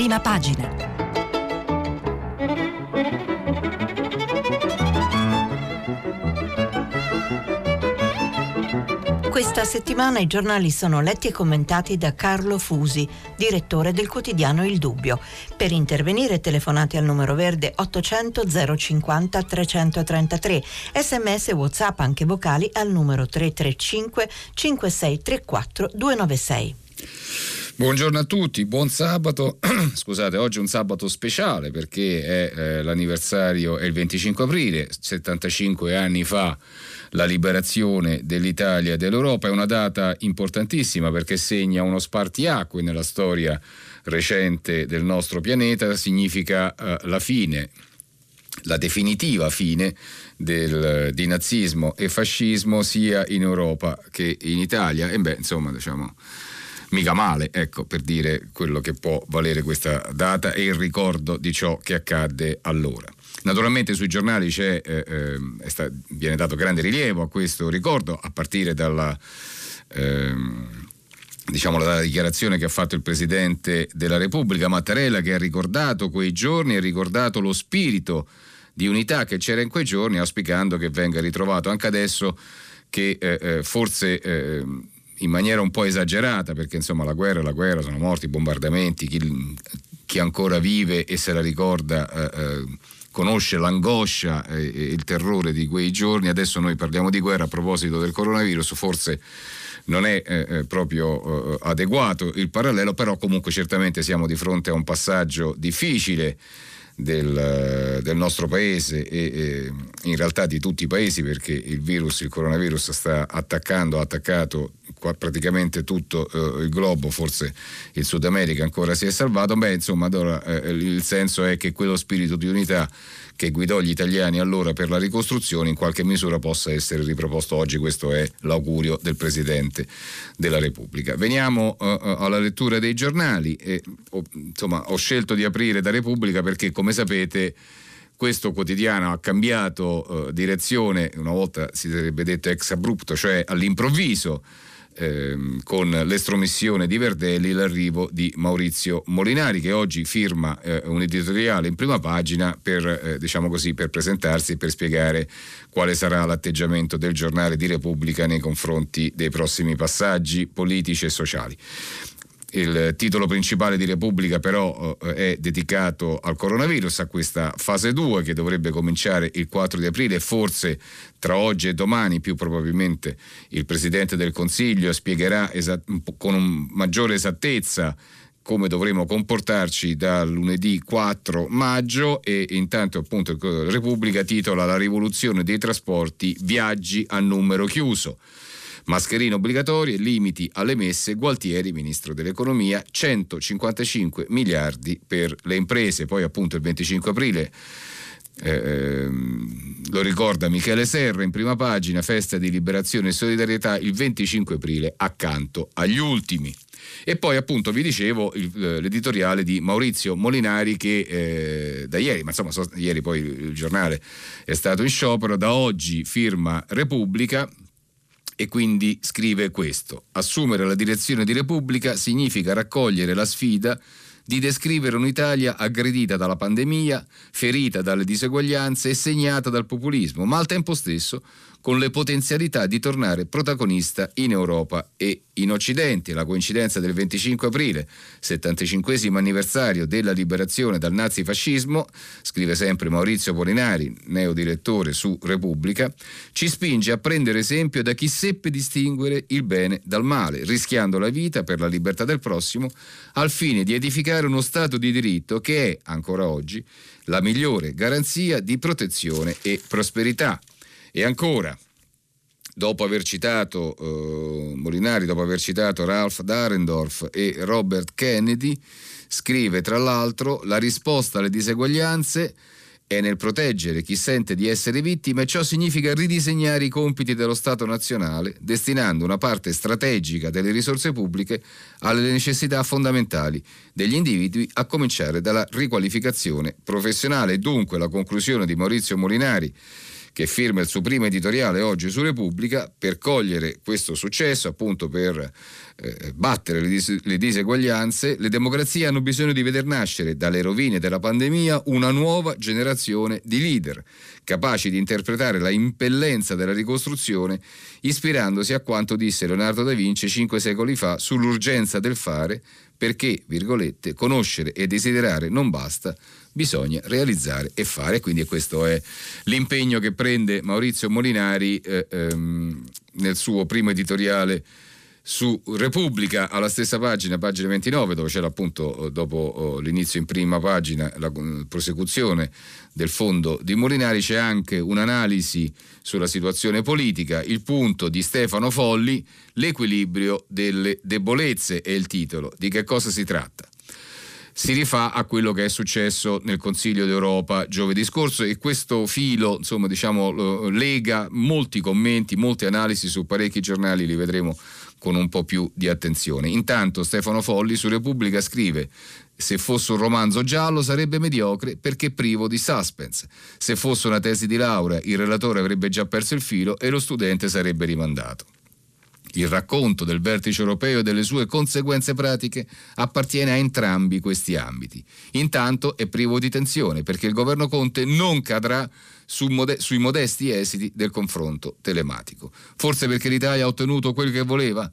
prima pagina. Questa settimana i giornali sono letti e commentati da Carlo Fusi, direttore del quotidiano Il Dubbio. Per intervenire telefonate al numero verde 800 050 333, sms e whatsapp anche vocali al numero 335 5634 296. Buongiorno a tutti, buon sabato. Scusate, oggi è un sabato speciale perché è eh, l'anniversario, è il 25 aprile, 75 anni fa la liberazione dell'Italia e dell'Europa. È una data importantissima perché segna uno spartiacque nella storia recente del nostro pianeta, significa eh, la fine la definitiva fine del, di nazismo e fascismo sia in Europa che in Italia e beh insomma diciamo mica male, ecco, per dire quello che può valere questa data e il ricordo di ciò che accadde allora. Naturalmente sui giornali eh, eh, viene dato grande rilievo a questo ricordo, a partire dalla, eh, diciamo, dalla dichiarazione che ha fatto il Presidente della Repubblica, Mattarella, che ha ricordato quei giorni, ha ricordato lo spirito di unità che c'era in quei giorni, auspicando che venga ritrovato anche adesso che eh, eh forse eh, in maniera un po' esagerata, perché insomma la guerra è la guerra, sono morti, bombardamenti, chi, chi ancora vive e se la ricorda eh, eh, conosce l'angoscia e, e, il terrore di quei giorni, adesso noi parliamo di guerra a proposito del coronavirus, forse non è eh, eh proprio eh, adeguato il parallelo, però comunque certamente siamo di fronte a un passaggio difficile del, del, nostro paese e, e, in realtà di tutti i paesi perché il virus, il coronavirus sta attaccando, ha attaccato praticamente tutto eh, il globo, forse il Sud America ancora si è salvato, beh insomma allora, eh, il senso è che quello spirito di unità che guidò gli italiani allora per la ricostruzione in qualche misura possa essere riproposto oggi, questo è l'augurio del Presidente della Repubblica. Veniamo uh, alla lettura dei giornali, e, oh, insomma ho scelto di aprire da Repubblica perché come sapete questo quotidiano ha cambiato uh, direzione, una volta si sarebbe detto ex abrupto, cioè all'improvviso ehm, con l'estromissione di Verdelli l'arrivo di Maurizio Molinari che oggi firma eh, un editoriale in prima pagina per, eh, diciamo così, per presentarsi e per spiegare quale sarà l'atteggiamento del giornale di Repubblica nei confronti dei prossimi passaggi politici e sociali. Il titolo principale di Repubblica però eh, è dedicato al coronavirus, a questa fase 2 che dovrebbe cominciare il 4 di aprile forse tra oggi e domani più probabilmente il Presidente del Consiglio spiegherà esat- con maggiore esattezza come dovremo comportarci da lunedì 4 maggio e intanto appunto Repubblica titola La rivoluzione dei trasporti, viaggi a numero chiuso. Mascherine obbligatorie, limiti alle messe, Gualtieri, ministro dell'economia, 155 miliardi per le imprese. Poi appunto il 25 aprile eh, lo ricorda Michele Serra in prima pagina, festa di liberazione e solidarietà il 25 aprile accanto agli ultimi. E poi appunto vi dicevo il, eh, l'editoriale di Maurizio Molinari che eh, da ieri, ma insomma so, ieri poi il giornale è stato in sciopero, da oggi firma Repubblica e quindi scrive questo. Assumere la direzione di Repubblica significa raccogliere la sfida di descrivere un'Italia aggredita dalla pandemia, ferita dalle diseguaglianze e segnata dal populismo, ma al tempo stesso con le potenzialità di tornare protagonista in Europa e in Occidente. La coincidenza del 25 aprile, 75 anniversario della liberazione dal nazifascismo, scrive sempre Maurizio Polinari, neodirettore su Repubblica, ci spinge a prendere esempio da chi seppe distinguere il bene dal male, rischiando la vita per la libertà del prossimo, al fine di edificare uno Stato di diritto che è, ancora oggi, la migliore garanzia di protezione e prosperità. E ancora, dopo aver citato eh, Molinari, dopo aver citato Ralph Darendorf e Robert Kennedy, scrive tra l'altro la risposta alle diseguaglianze è nel proteggere chi sente di essere vittima e ciò significa ridisegnare i compiti dello Stato nazionale, destinando una parte strategica delle risorse pubbliche alle necessità fondamentali degli individui, a cominciare dalla riqualificazione professionale. Dunque la conclusione di Maurizio Molinari che firma il suo primo editoriale oggi su Repubblica per cogliere questo successo, appunto per eh, battere le, dis- le, diseguaglianze, le democrazie hanno bisogno di veder nascere dalle rovine della pandemia una nuova generazione di leader, capaci di interpretare la impellenza della ricostruzione ispirandosi a quanto disse Leonardo da Vinci cinque secoli fa sull'urgenza del fare, perché, virgolette, conoscere e desiderare non basta, bisogna realizzare e fare. Quindi questo è l'impegno che prende Maurizio Molinari eh, ehm, nel suo primo editoriale su Repubblica alla stessa pagina, pagina 29, dove c'era appunto eh, dopo oh, l'inizio in prima pagina la prosecuzione del fondo di Molinari, c'è anche un'analisi sulla situazione politica, il punto di Stefano Folli, l'equilibrio delle debolezze è il titolo. Di che cosa si tratta? Si rifà a quello che è successo nel Consiglio d'Europa giovedì scorso e questo filo insomma, diciamo, lega molti commenti, molte analisi su parecchi giornali, li vedremo con un po' più di attenzione. Intanto Stefano Folli su Repubblica scrive se fosse un romanzo giallo sarebbe mediocre perché privo di suspense. Se fosse una tesi di laurea il relatore avrebbe già perso il filo e lo studente sarebbe rimandato. Il racconto del vertice europeo e delle sue conseguenze pratiche appartiene a entrambi questi ambiti. Intanto è privo di tensione perché il governo Conte non cadrà su mode- sui modesti esiti del confronto telematico. Forse perché l'Italia ha ottenuto quel che voleva?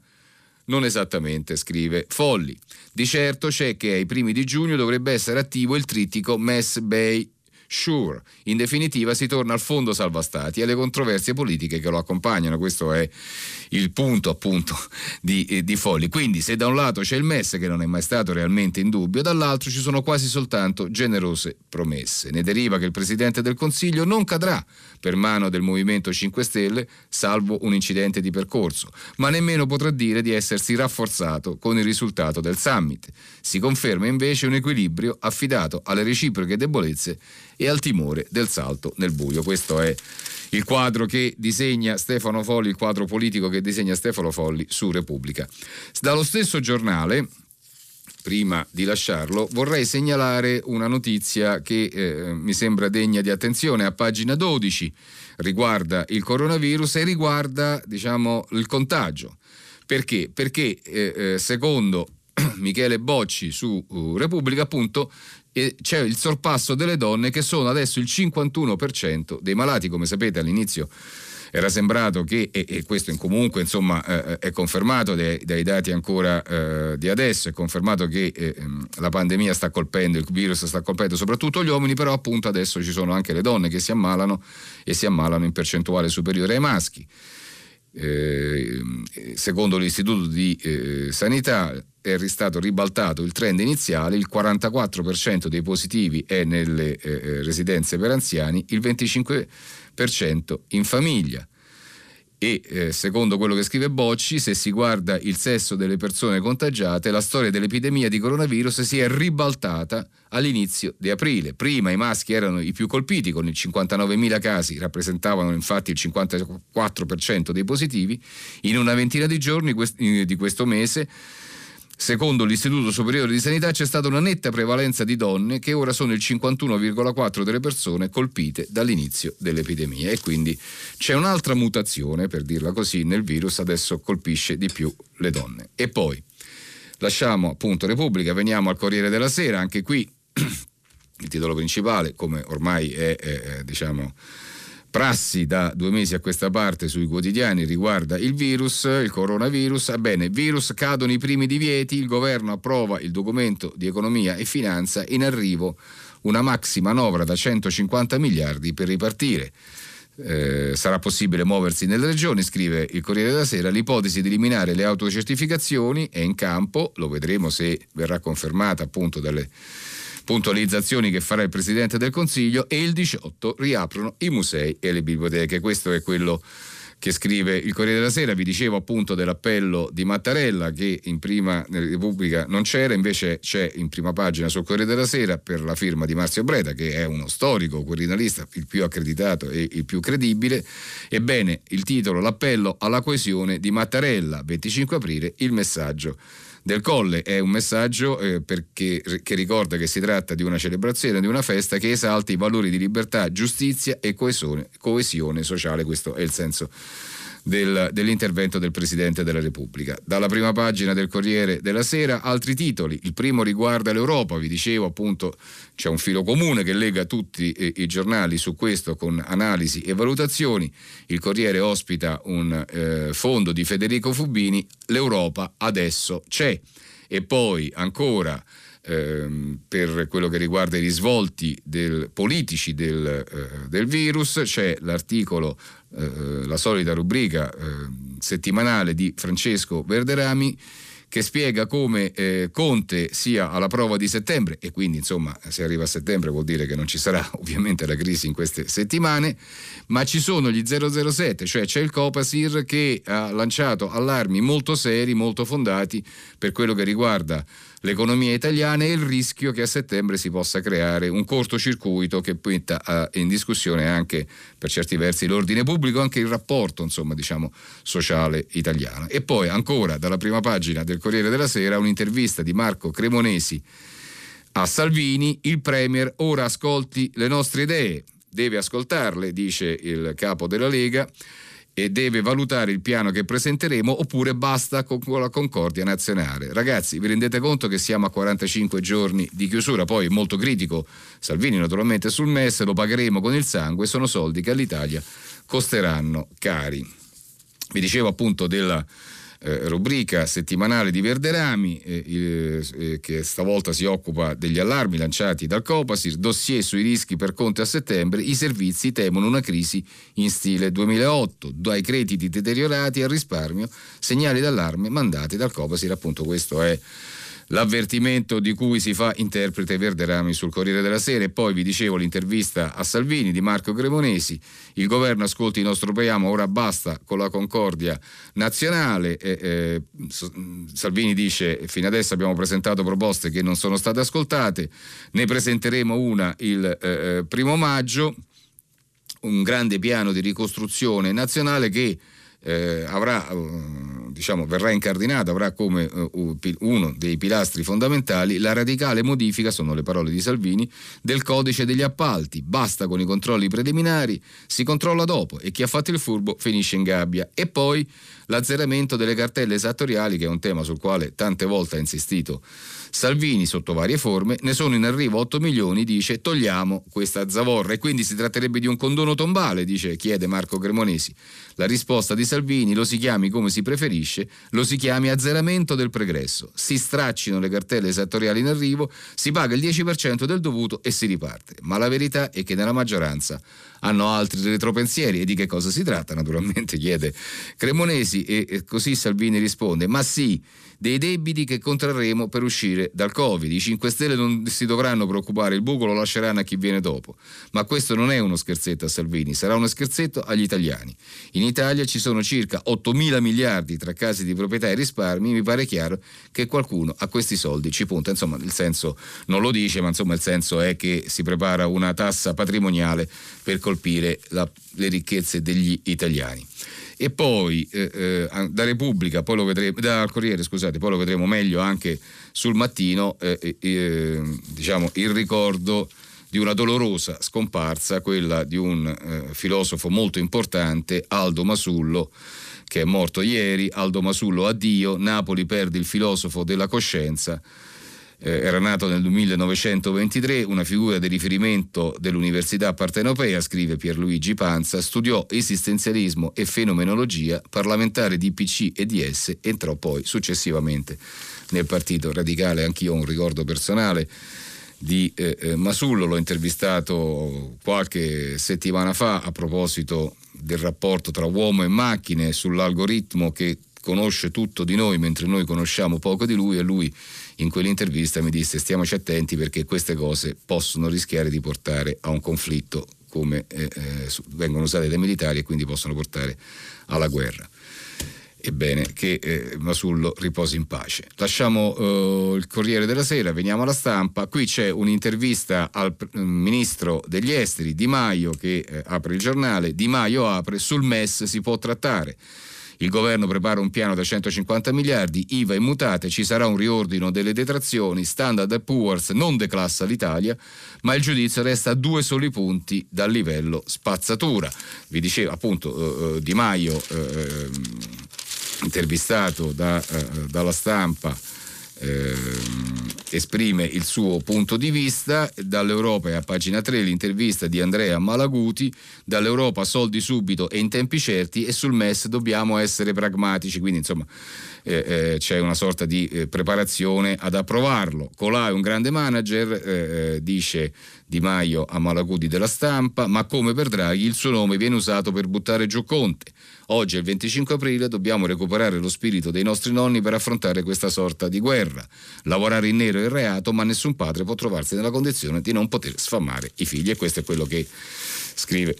Non esattamente, scrive Folli. Di certo c'è che ai primi di giugno dovrebbe essere attivo il trittico Mess Bay Sure. In definitiva si torna al fondo salva stati e alle controversie politiche che lo accompagnano. Questo è il punto appunto di, eh, di Folli. Quindi se da un lato c'è il MES che non è mai stato realmente in dubbio, dall'altro ci sono quasi soltanto generose promesse. Ne deriva che il Presidente del Consiglio non cadrà per mano del Movimento 5 Stelle, salvo un incidente di percorso, ma nemmeno potrà dire di essersi rafforzato con il risultato del summit. Si conferma invece un equilibrio affidato alle reciproche debolezze e al timore del salto nel buio. Questo è il quadro che disegna Stefano Folli, il quadro politico che disegna Stefano Folli su Repubblica. Dallo stesso giornale, prima di lasciarlo, vorrei segnalare una notizia che eh, mi sembra degna di attenzione a pagina 12 riguarda il coronavirus e riguarda diciamo, il contagio. Perché? Perché eh, eh secondo Michele Bocci su uh, Repubblica appunto c'è il sorpasso delle donne che sono adesso il 51% dei malati, come sapete all'inizio era sembrato che, e, questo comunque insomma, eh, è confermato dai, dai dati ancora eh, di adesso, è confermato che eh, ehm, la pandemia sta colpendo, il virus sta colpendo soprattutto gli uomini, però appunto adesso ci sono anche le donne che si ammalano e si ammalano in percentuale superiore ai maschi. Eh, secondo l'Istituto di eh, Sanità è stato ribaltato il trend iniziale, il 44% dei positivi è nelle eh, eh, residenze per anziani, il 25% in famiglia. E eh, secondo quello che scrive Bocci, se si guarda il sesso delle persone contagiate, la storia dell'epidemia di coronavirus si è ribaltata all'inizio di aprile. Prima i maschi erano i più colpiti, con i 59.000 casi, rappresentavano infatti il 54% dei positivi. In una ventina di giorni di questo mese Secondo l'Istituto Superiore di Sanità c'è stata una netta prevalenza di donne che ora sono il 51,4 delle persone colpite dall'inizio dell'epidemia e quindi c'è un'altra mutazione, per dirla così, nel virus adesso colpisce di più le donne. E poi lasciamo appunto Repubblica, veniamo al Corriere della Sera, anche qui il titolo principale, come ormai è, è diciamo prassi da due mesi a questa parte sui quotidiani riguarda il virus, il coronavirus. Ebbene, virus cadono i primi divieti, il governo approva il documento di economia e finanza, in arrivo una maxi manovra da 150 miliardi per ripartire. Eh, sarà possibile muoversi nelle regioni, scrive il Corriere della Sera, l'ipotesi di eliminare le autocertificazioni è in campo, lo vedremo se verrà confermata appunto dalle puntualizzazioni che farà il Presidente del Consiglio e il 18 riaprono i musei e le biblioteche. Questo è quello che scrive il Corriere della Sera, vi dicevo appunto dell'appello di Mattarella che in prima Repubblica non c'era, invece c'è in prima pagina sul Corriere della Sera per la firma di Marzio Breda che è uno storico quirinalista, il più accreditato e il più credibile. Ebbene, il titolo L'appello alla coesione di Mattarella, 25 aprile, il messaggio del Colle è un messaggio eh, perché, che ricorda che si tratta di una celebrazione, di una festa che esalta i valori di libertà, giustizia e coesione, coesione sociale. Questo è il senso del, dell'intervento del Presidente della Repubblica. Dalla prima pagina del Corriere della Sera altri titoli, il primo riguarda l'Europa, vi dicevo appunto c'è un filo comune che lega tutti i, i giornali su questo con analisi e valutazioni, il Corriere ospita un eh, fondo di Federico Fubini, l'Europa adesso c'è. E poi ancora ehm, per quello che riguarda i risvolti del, politici del, eh, del, virus c'è l'articolo, eh, la solita rubrica eh, settimanale di Francesco Verderami che spiega come eh, Conte sia alla prova di settembre e quindi insomma se arriva a settembre vuol dire che non ci sarà ovviamente la crisi in queste settimane, ma ci sono gli 007, cioè c'è il Copasir che ha lanciato allarmi molto seri, molto fondati per quello che riguarda l'economia italiana e il rischio che a settembre si possa creare un cortocircuito che metta in discussione anche per certi versi l'ordine pubblico, anche il rapporto insomma, diciamo, sociale italiano. E poi ancora dalla prima pagina del Corriere della Sera un'intervista di Marco Cremonesi a Salvini, il Premier ora ascolti le nostre idee, deve ascoltarle, dice il capo della Lega e deve valutare il piano che presenteremo oppure basta con la concordia nazionale. Ragazzi, vi rendete conto che siamo a 45 giorni di chiusura, poi molto critico Salvini naturalmente sul MES, lo pagheremo con il sangue, sono soldi che all'Italia costeranno cari. Vi dicevo appunto della eh, rubrica settimanale di Verderami eh, eh, che stavolta si occupa degli allarmi lanciati dal Copasir, dossier sui rischi per Conte a settembre, i servizi temono una crisi in stile 2008, dai crediti deteriorati al risparmio, segnali d'allarme mandati dal Copasir, appunto questo è l'avvertimento di cui si fa interprete Verderami sul Corriere della Sera. E poi vi dicevo l'intervista a Salvini di Marco Cremonesi, il governo ascolti il nostro paiamo, ora basta con la concordia nazionale, eh, eh, Salvini dice fino adesso abbiamo presentato proposte che non sono state ascoltate, ne presenteremo una il eh, eh primo maggio, un grande piano di ricostruzione nazionale che eh, avrà, eh, diciamo, verrà incardinato, avrà come uh, uno dei pilastri fondamentali la radicale modifica, sono le parole di Salvini, del codice degli appalti. Basta con i controlli preliminari, si controlla dopo e chi ha fatto il furbo finisce in gabbia. E poi l'azzeramento delle cartelle esattoriali, che è un tema sul quale tante volte ha insistito Salvini sotto varie forme, ne sono in arrivo 8 milioni, dice togliamo questa zavorra e quindi si tratterebbe di un condono tombale, dice, chiede Marco Cremonesi. La risposta di Salvini lo si chiami come si preferisce, lo si chiami azzeramento del pregresso. Si straccino le cartelle esattoriali in arrivo, si paga il 10% del dovuto e si riparte. Ma la verità è che nella maggioranza hanno altri retropensieri e di che cosa si tratta naturalmente chiede Cremonesi e, così Salvini risponde ma sì dei debiti che contrarremo per uscire dal Covid. I 5 Stelle non si dovranno preoccupare, il buco lo lasceranno a chi viene dopo. Ma questo non è uno scherzetto a Salvini, sarà uno scherzetto agli italiani. In Italia ci sono circa 8 mila miliardi tra case di proprietà e risparmi, mi pare chiaro che qualcuno a questi soldi ci punta. Insomma, il senso non lo dice, ma insomma il senso è che si prepara una tassa patrimoniale per colpire la, le ricchezze degli italiani e poi eh, eh, da Repubblica, poi lo vedremo, dal Corriere scusate, poi lo vedremo meglio anche sul mattino, eh, eh, diciamo, il ricordo di una dolorosa scomparsa, quella di un filosofo molto importante, Aldo Masullo, che è morto ieri, Aldo Masullo addio, Napoli perde il filosofo della coscienza eh, era nato nel 1923, una figura di riferimento dell'Università Partenopea, scrive Pierluigi Panza, studiò esistenzialismo e fenomenologia, parlamentare di PC e DS, entrò poi successivamente nel Partito Radicale, anch'io ho un ricordo personale di eh, eh Masullo, l'ho intervistato qualche settimana fa a proposito del rapporto tra uomo e macchine sull'algoritmo che conosce tutto di noi mentre noi conosciamo poco di lui e lui in quell'intervista mi disse stiamoci attenti perché queste cose possono rischiare di portare a un conflitto come eh, eh, vengono usate dai militari e quindi possono portare alla guerra. Ebbene, che eh, Masullo riposi in pace. Lasciamo eh, il Corriere della Sera, veniamo alla stampa. Qui c'è un'intervista al mm, ministro degli esteri Di Maio che eh, apre il giornale. Di Maio apre sul MES si può trattare. Il governo prepara un piano da 150 miliardi, IVA immutate, ci sarà un riordino delle detrazioni, Standard Poor's non declassa l'Italia, ma il giudizio resta a due soli punti dal livello spazzatura. Vi dicevo appunto eh, Di Maio eh, intervistato da, eh, dalla stampa eh, esprime il suo punto di vista. Dall'Europa è a pagina 3 l'intervista di Andrea Malaguti. Dall'Europa soldi subito e in tempi certi e sul MES dobbiamo essere pragmatici. Quindi insomma eh, eh, c'è una sorta di eh, preparazione ad approvarlo. Colà è un grande manager, eh, eh, dice Di Maio a Malaguti della stampa, ma come per Draghi il suo nome viene usato per buttare giù Conte. Oggi è il 25 aprile, dobbiamo recuperare lo spirito dei nostri nonni per affrontare questa sorta di guerra. Lavorare in nero è reato, ma nessun padre può trovarsi nella condizione di non poter sfamare i figli. E questo è quello che scrive,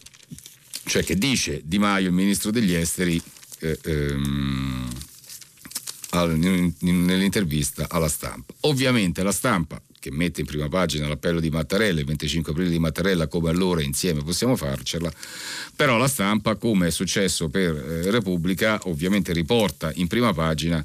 cioè che dice Di Maio, il ministro degli esteri. Eh, ehm, nell'intervista alla stampa. Ovviamente la stampa che mette in prima pagina l'appello di Mattarella, il 25 aprile di Mattarella, come allora insieme possiamo farcela, però la stampa, come è successo per eh, Repubblica, ovviamente riporta in prima pagina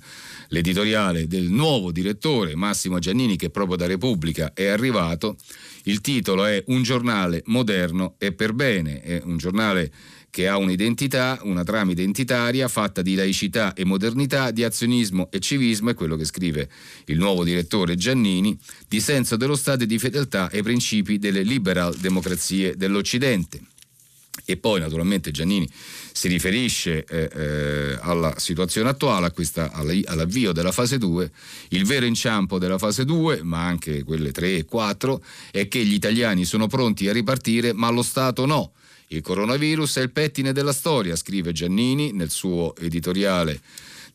l'editoriale del nuovo direttore Massimo Giannini che proprio da Repubblica è arrivato. Il titolo è Un giornale moderno e per bene, è un giornale che ha un'identità, una trama identitaria fatta di laicità e modernità, di azionismo e civismo, è quello che scrive il nuovo direttore Giannini, di senso dello Stato e di fedeltà ai principi delle liberal democrazie dell'Occidente. E poi naturalmente Giannini si riferisce eh, eh, alla situazione attuale, questa, all'avvio della fase 2. Il vero inciampo della fase 2, ma anche quelle 3 e 4, è che gli italiani sono pronti a ripartire, ma lo Stato no. Il coronavirus è il pettine della storia, scrive Giannini nel suo editoriale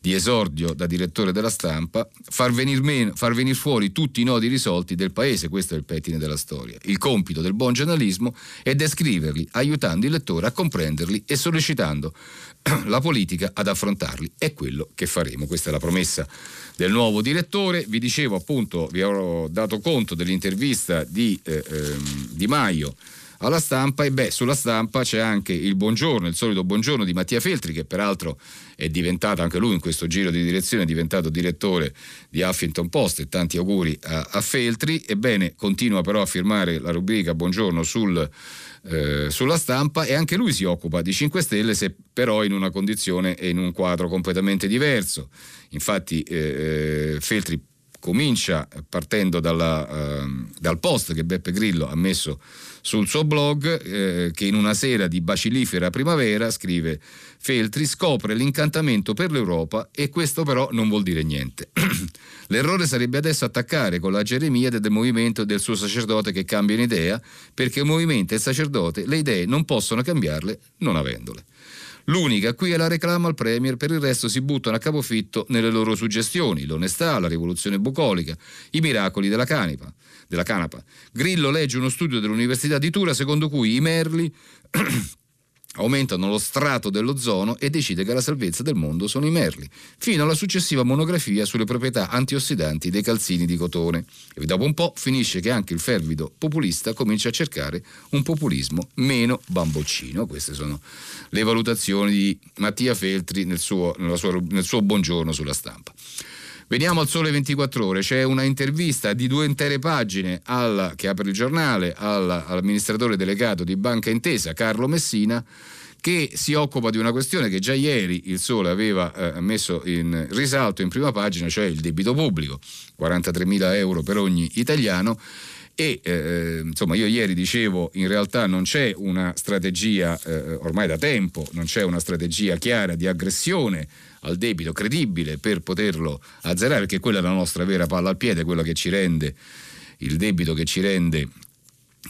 di esordio da direttore della stampa, far venire, meno, far venire fuori tutti i nodi risolti del paese, questo è il pettine della storia. Il compito del buon giornalismo è descriverli, aiutando il lettore a comprenderli e sollecitando la politica ad affrontarli. È quello che faremo, questa è la promessa del nuovo direttore. Vi dicevo appunto, vi ho dato conto dell'intervista di eh, eh, Di Maio alla stampa e beh, sulla stampa c'è anche il buongiorno, il solito buongiorno di Mattia Feltri che peraltro è diventato anche lui in questo giro di direzione, è diventato direttore di Huffington Post e tanti auguri a, a Feltri. Ebbene, continua però a firmare la rubrica buongiorno sul, eh, sulla stampa e anche lui si occupa di 5 Stelle se però in una condizione e in un quadro completamente diverso. Infatti eh, eh Feltri comincia partendo dalla, eh, dal post che Beppe Grillo ha messo sul suo blog eh, che in una sera di bacillifera primavera scrive Feltri scopre l'incantamento per l'Europa e questo però non vuol dire niente. L'errore sarebbe adesso attaccare con la Geremiade del movimento e del suo sacerdote che cambiano idea perché il movimento e il sacerdote le idee non possono cambiarle non avendole. L'unica qui è la reclama al Premier, per il resto si buttano a capofitto nelle loro suggestioni, l'onestà, la rivoluzione bucolica, i miracoli della canapa. Della canapa. Grillo legge uno studio dell'Università di Tura secondo cui i merli aumentano lo strato dell'ozono e decide che la salvezza del mondo sono i merli, fino alla successiva monografia sulle proprietà antiossidanti dei calzini di cotone. E dopo un po' finisce che anche il fervido populista comincia a cercare un populismo meno bamboccino. Queste sono le valutazioni di Mattia Feltri nel suo, sua, nel suo buongiorno sulla stampa. Veniamo al Sole 24 Ore, c'è una intervista di due intere pagine al, che apre il giornale al, all'amministratore delegato di Banca Intesa, Carlo Messina, che si occupa di una questione che già ieri il Sole aveva eh, messo in risalto in prima pagina, cioè il debito pubblico, 43 mila euro per ogni italiano. E eh, insomma, io ieri dicevo, in realtà non c'è una strategia, eh, ormai da tempo, non c'è una strategia chiara di aggressione al debito credibile per poterlo azzerare, perché quella è la nostra vera palla al piede, quella che ci rende il debito che ci rende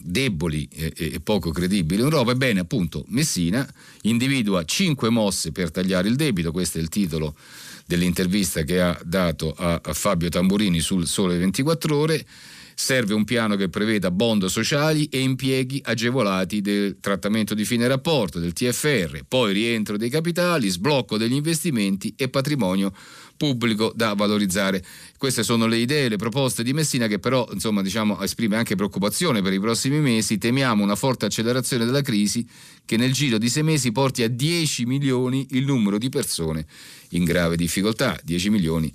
deboli e, poco credibili in Europa. Ebbene, appunto, Messina individua cinque mosse per tagliare il debito, questo è il titolo dell'intervista che ha dato a Fabio Tamburini sul Sole 24 Ore Serve un piano che preveda bond sociali e impieghi agevolati del trattamento di fine rapporto, del TFR, poi rientro dei capitali, sblocco degli investimenti e patrimonio pubblico da valorizzare. Queste sono le idee, le proposte di Messina che però insomma, diciamo, esprime anche preoccupazione per i prossimi mesi. Temiamo una forte accelerazione della crisi che nel giro di sei mesi porti a 10 milioni il numero di persone in grave difficoltà. 10 milioni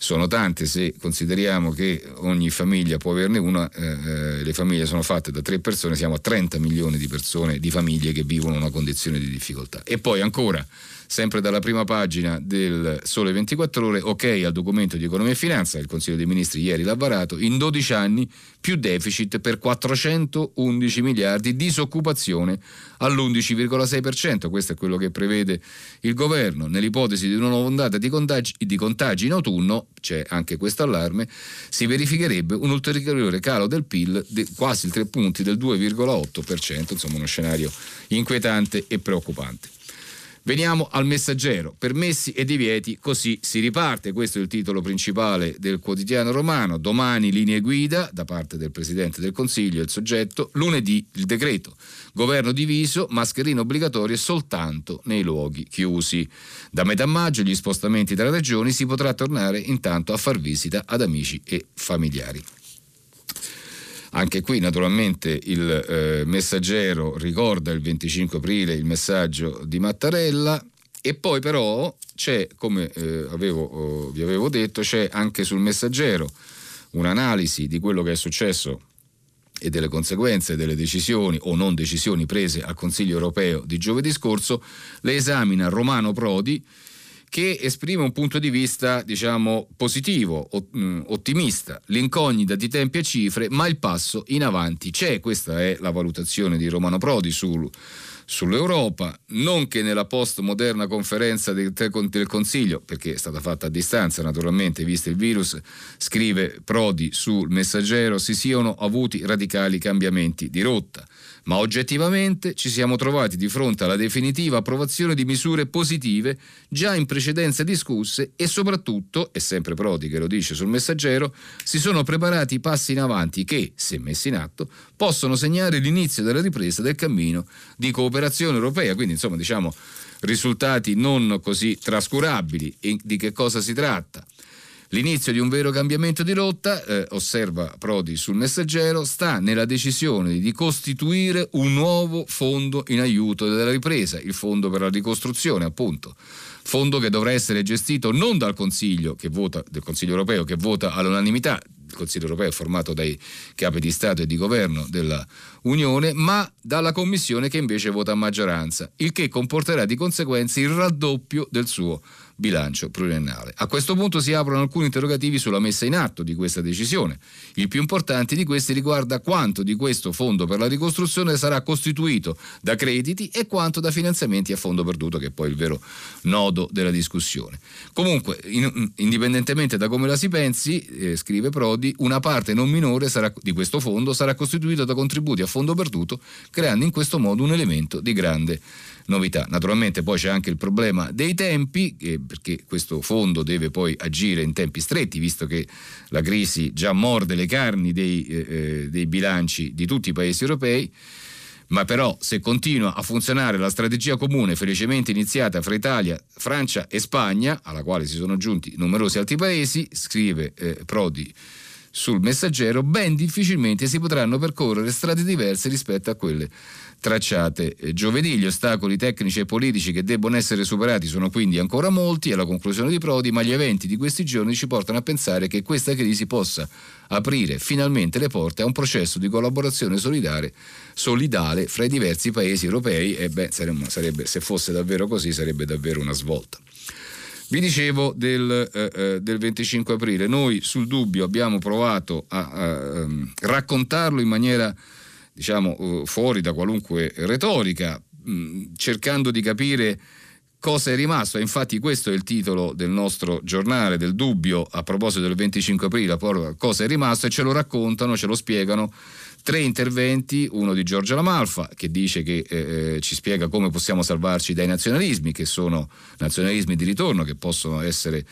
sono tante se consideriamo che ogni famiglia può averne una, eh, eh, le famiglie sono fatte da tre persone, siamo a 30 milioni di persone, di famiglie che vivono una condizione di difficoltà. E poi ancora sempre dalla prima pagina del Sole 24 Ore, ok al documento di economia e finanza, il Consiglio dei Ministri ieri l'ha varato, in 12 anni più deficit per 411 miliardi, disoccupazione all'11,6%, questo è quello che prevede il governo. Nell'ipotesi di una nuova ondata di contagi, di contagi in autunno, c'è anche questo allarme, si verificherebbe un ulteriore calo del PIL di quasi il 3 punti del 2,8%, insomma uno scenario inquietante e preoccupante. Veniamo al messaggero, permessi e divieti, così si riparte, questo è il titolo principale del quotidiano romano, domani linee guida da parte del Presidente del Consiglio, il soggetto, lunedì il decreto, governo diviso, mascherine obbligatorie soltanto nei luoghi chiusi. Da metà maggio gli spostamenti tra regioni si potrà tornare intanto a far visita ad amici e familiari. Anche qui naturalmente il eh, messaggero ricorda il 25 aprile il messaggio di Mattarella. E poi però c'è, come eh, avevo, oh, vi avevo detto, c'è anche sul messaggero un'analisi di quello che è successo e delle conseguenze delle decisioni o non decisioni prese al Consiglio europeo di giovedì scorso, le esamina Romano Prodi che esprime un punto di vista, diciamo, positivo, mm, ottimista, l'incognita di tempi e cifre, ma il passo in avanti c'è, questa è la valutazione di Romano Prodi sul, sull'Europa, non che nella postmoderna conferenza del, del, Consiglio, perché è stata fatta a distanza naturalmente, visto il virus, scrive Prodi sul messaggero, si siano avuti radicali cambiamenti di rotta ma oggettivamente ci siamo trovati di fronte alla definitiva approvazione di misure positive già in precedenza discusse e soprattutto, e sempre Prodi che lo dice sul messaggero, si sono preparati passi in avanti che, se messi in atto, possono segnare l'inizio della ripresa del cammino di cooperazione europea. Quindi, insomma, diciamo risultati non così trascurabili. E di che cosa si tratta? L'inizio di un vero cambiamento di rotta, eh, osserva Prodi sul messaggero, sta nella decisione di costituire un nuovo fondo in aiuto della ripresa, il fondo per la ricostruzione appunto. Fondo che dovrà essere gestito non dal Consiglio, vota, del Consiglio europeo che vota all'unanimità, il Consiglio europeo è formato dai capi di Stato e di governo della Unione, ma dalla Commissione che invece vota a maggioranza, il che comporterà di conseguenza il raddoppio del suo bilancio pluriennale. A questo punto si aprono alcuni interrogativi sulla messa in atto di questa decisione. Il più importante di questi riguarda quanto di questo fondo per la ricostruzione sarà costituito da crediti e quanto da finanziamenti a fondo perduto, che è poi il vero nodo della discussione. Comunque, in, indipendentemente da come la si pensi, eh, scrive Prodi, una parte non minore sarà, di questo fondo sarà costituita da contributi a fondo perduto, creando in questo modo un elemento di grande novità. Naturalmente poi c'è anche il problema dei tempi, eh, perché questo fondo deve poi agire in tempi stretti, visto che la crisi già morde le carni dei, eh, eh, dei bilanci di tutti i paesi europei ma però se continua a funzionare la strategia comune felicemente iniziata fra Italia, Francia e Spagna, alla quale si sono aggiunti numerosi altri paesi, scrive eh, Prodi sul messaggero, ben difficilmente si potranno percorrere strade diverse rispetto a quelle tracciate eh, giovedì. Gli ostacoli tecnici e politici che debbono essere superati sono quindi ancora molti, è la conclusione di Prodi, ma gli eventi di questi giorni ci portano a pensare che questa crisi possa aprire finalmente le porte a un processo di collaborazione solidale, solidale fra i diversi paesi europei e beh, sarebbe, se fosse davvero così sarebbe davvero una svolta. Vi dicevo del, eh, eh del, 25 aprile, noi sul dubbio abbiamo provato a, a, a ehm, raccontarlo in maniera diciamo, eh, fuori da qualunque retorica, mm, cercando di capire cosa è rimasto. Infatti questo è il titolo del nostro giornale, del dubbio, a proposito del 25 aprile, cosa è rimasto e ce lo raccontano, ce lo spiegano tre interventi, uno di Giorgio Lamalfa che dice che eh, eh, ci spiega come possiamo salvarci dai nazionalismi, che sono nazionalismi di ritorno, che possono essere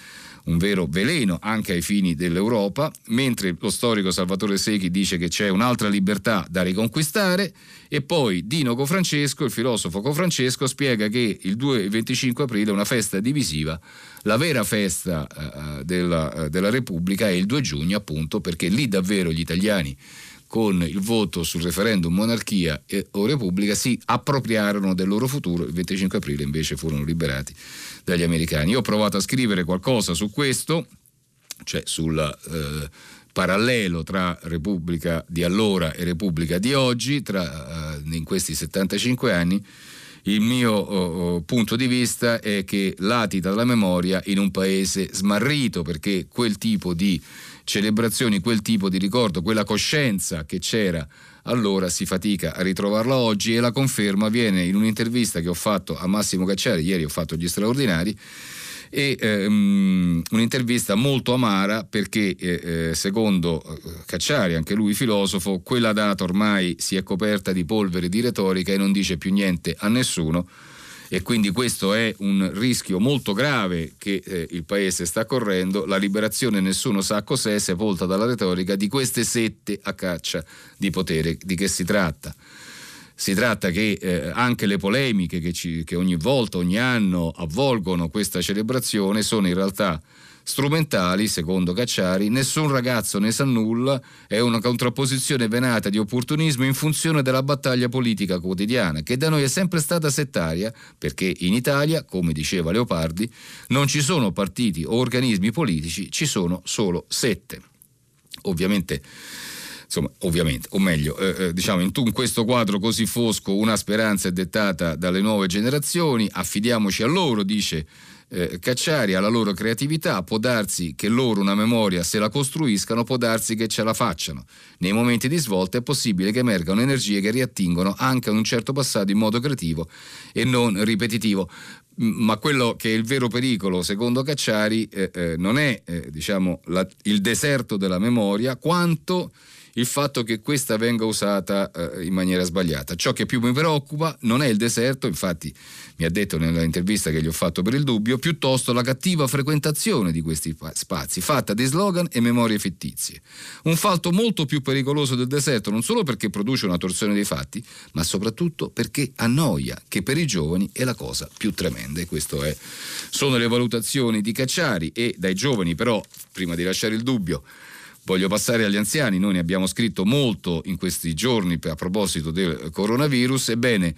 un vero veleno anche ai fini dell'Europa, mentre lo storico Salvatore Secchi dice che c'è un'altra libertà da riconquistare e poi Dino Cofrancesco, il filosofo Cofrancesco, spiega che il 2 e 25 aprile è una festa divisiva, la vera festa uh, della, uh, della Repubblica è il 2 giugno appunto perché lì davvero gli italiani con il voto sul referendum monarchia o repubblica si appropriarono del loro futuro, il 25 aprile invece furono liberati dagli americani. Io ho provato a scrivere qualcosa su questo, cioè sul eh, parallelo tra Repubblica di allora e Repubblica di oggi, tra, eh, in questi 75 anni. Il mio oh, punto di vista è che latita la memoria in un paese smarrito perché quel tipo di celebrazioni, quel tipo di ricordo, quella coscienza che c'era allora si fatica a ritrovarla oggi e la conferma viene in un'intervista che ho fatto a Massimo Cacciari, ieri ho fatto gli straordinari, e ehm, un'intervista molto amara perché eh, eh secondo eh, Cacciari, anche lui filosofo, quella data ormai si è coperta di polvere di retorica e non dice più niente a nessuno e quindi questo è un rischio molto grave che eh, il paese sta correndo. La liberazione nessuno sa cos'è, sepolta dalla retorica di queste sette a caccia di potere. Di che si tratta? Si tratta che eh, anche le polemiche che, ci, che ogni volta, ogni anno avvolgono questa celebrazione sono in realtà strumentali, secondo Cacciari, nessun ragazzo ne sa nulla, è una contrapposizione venata di opportunismo in funzione della battaglia politica quotidiana, che da noi è sempre stata settaria, perché in Italia, come diceva Leopardi, non ci sono partiti o organismi politici, ci sono solo sette. Ovviamente insomma, ovviamente, o meglio, eh, eh diciamo, in, in, questo quadro così fosco una speranza è dettata dalle nuove generazioni, affidiamoci a loro, dice eh, Cacciari alla loro creatività, può darsi che loro una memoria se la costruiscano, può darsi che ce la facciano. Nei momenti di svolta è possibile che emergano energie che riattingono anche a un certo passato in modo creativo e non ripetitivo. Ma quello che è il vero pericolo, secondo Cacciari, eh, eh, non è eh, diciamo, la, il deserto della memoria, quanto il fatto che questa venga usata eh, in maniera sbagliata. Ciò che più mi preoccupa non è il deserto, infatti mi ha detto nell'intervista che gli ho fatto per il dubbio, piuttosto la cattiva frequentazione di questi spazi, fatta di slogan e memorie fittizie. Un fatto molto più pericoloso del deserto, non solo perché produce una torsione dei fatti, ma soprattutto perché annoia, che per i giovani è la cosa più tremenda. E queste sono le valutazioni di Cacciari e dai giovani però, prima di lasciare il dubbio, Voglio passare agli anziani, noi ne abbiamo scritto molto in questi giorni a proposito del coronavirus, ebbene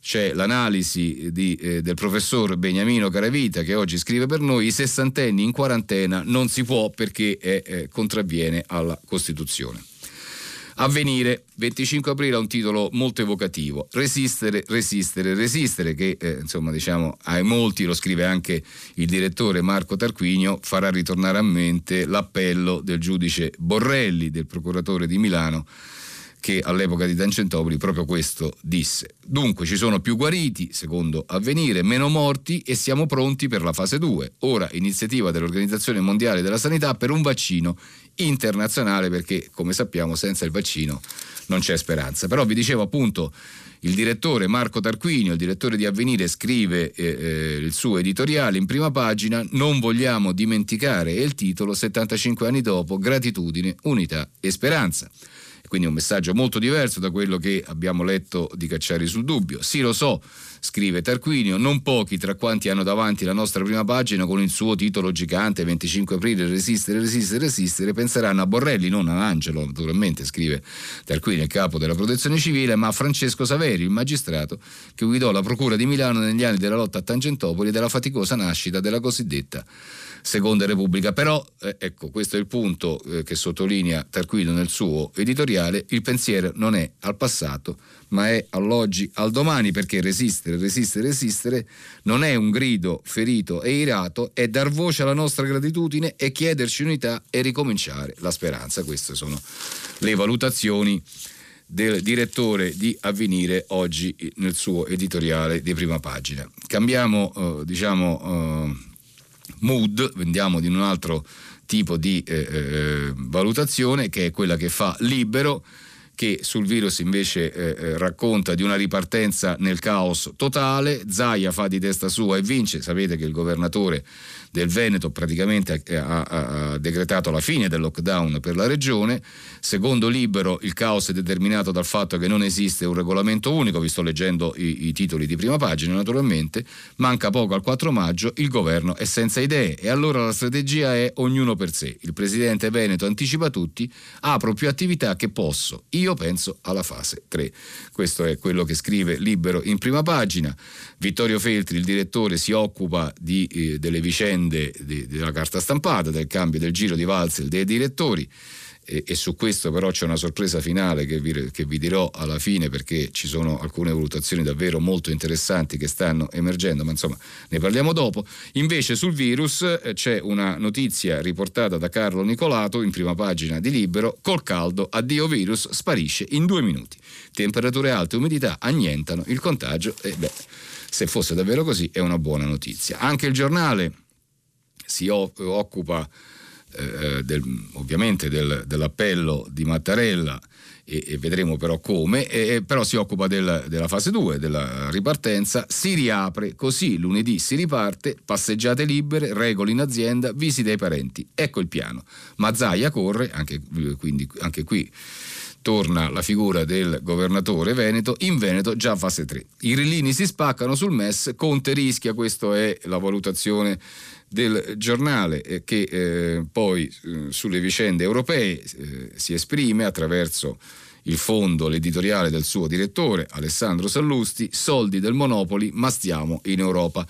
c'è l'analisi di, eh, del professor Beniamino Caravita che oggi scrive per noi i sessantenni in quarantena non si può perché è, eh, contravviene alla Costituzione. Avvenire, 25 aprile ha un titolo molto evocativo, Resistere, resistere, resistere, che eh, insomma diciamo ai molti, lo scrive anche il direttore Marco Tarquinio, farà ritornare a mente l'appello del giudice Borrelli, del procuratore di Milano, che all'epoca di Tangentopoli proprio questo disse. Dunque ci sono più guariti, secondo avvenire, meno morti e siamo pronti per la fase 2. Ora iniziativa dell'Organizzazione Mondiale della Sanità per un vaccino internazionale perché come sappiamo senza il vaccino non c'è speranza. Però vi dicevo appunto il direttore Marco Tarquinio, il direttore di Avvenire, scrive eh, eh, il suo editoriale in prima pagina, non vogliamo dimenticare, il titolo 75 anni dopo, gratitudine, unità e speranza quindi un messaggio molto diverso da quello che abbiamo letto di Cacciari sul dubbio. Sì, lo so, scrive Tarquinio, non pochi tra quanti hanno davanti la nostra prima pagina con il suo titolo gigante 25 aprile resistere, resistere, resistere, penseranno a Borrelli, non a Angelo, naturalmente, scrive Tarquinio, il capo della protezione civile, ma a Francesco Saveri, il magistrato che guidò la procura di Milano negli anni della lotta a Tangentopoli e della faticosa nascita della cosiddetta Seconda Repubblica. Però, eh, ecco, questo è il punto eh, che sottolinea Tarquino nel suo editoriale, il pensiero non è al passato, ma è all'oggi, al domani, perché resistere, resistere, resistere non è un grido ferito e irato, è dar voce alla nostra gratitudine e chiederci unità e ricominciare la speranza. Queste sono le valutazioni del direttore di Avvenire oggi nel suo editoriale di prima pagina. Cambiamo, eh, diciamo, eh, mood, vendiamo di un altro tipo di eh, eh, valutazione che è quella che fa libero che sul virus invece eh, eh, racconta di una ripartenza nel caos totale, Zaia fa di testa sua e vince, sapete che il governatore del Veneto praticamente ha, ha, ha, decretato la fine del lockdown per la regione. Secondo Libero il caos è determinato dal fatto che non esiste un regolamento unico, vi sto leggendo i, i titoli di prima pagina naturalmente, manca poco al 4 maggio, il governo è senza idee e allora la strategia è ognuno per sé. Il presidente Veneto anticipa tutti, apro più attività che posso, io penso alla fase 3. Questo è quello che scrive Libero in prima pagina. Vittorio Feltri, il direttore, si occupa di, eh, delle vicende di, della carta stampata, del cambio del giro di valzer dei direttori. E, e, su questo però c'è una sorpresa finale che vi, che vi, dirò alla fine perché ci sono alcune valutazioni davvero molto interessanti che stanno emergendo, ma insomma ne parliamo dopo. Invece sul virus eh, c'è una notizia riportata da Carlo Nicolato in prima pagina di Libero, col caldo addio virus sparisce in due minuti. Temperature alte e umidità annientano il contagio e beh se fosse davvero così è una buona notizia. Anche il giornale si occupa eh, del, ovviamente del, dell'appello di Mattarella e, e vedremo però come, e, però si occupa del, della fase 2, della ripartenza, si riapre così lunedì si riparte, passeggiate libere, regole in azienda, visite ai parenti, ecco il piano. Mazzaia corre, anche, quindi, anche qui torna la figura del governatore Veneto, in Veneto già fase 3. I rillini si spaccano sul MES, Conte rischia, questa è la valutazione del giornale eh, che eh, poi eh, sulle vicende europee eh, si esprime attraverso il fondo, l'editoriale del suo direttore Alessandro Sallusti, soldi del Monopoli, ma stiamo in Europa.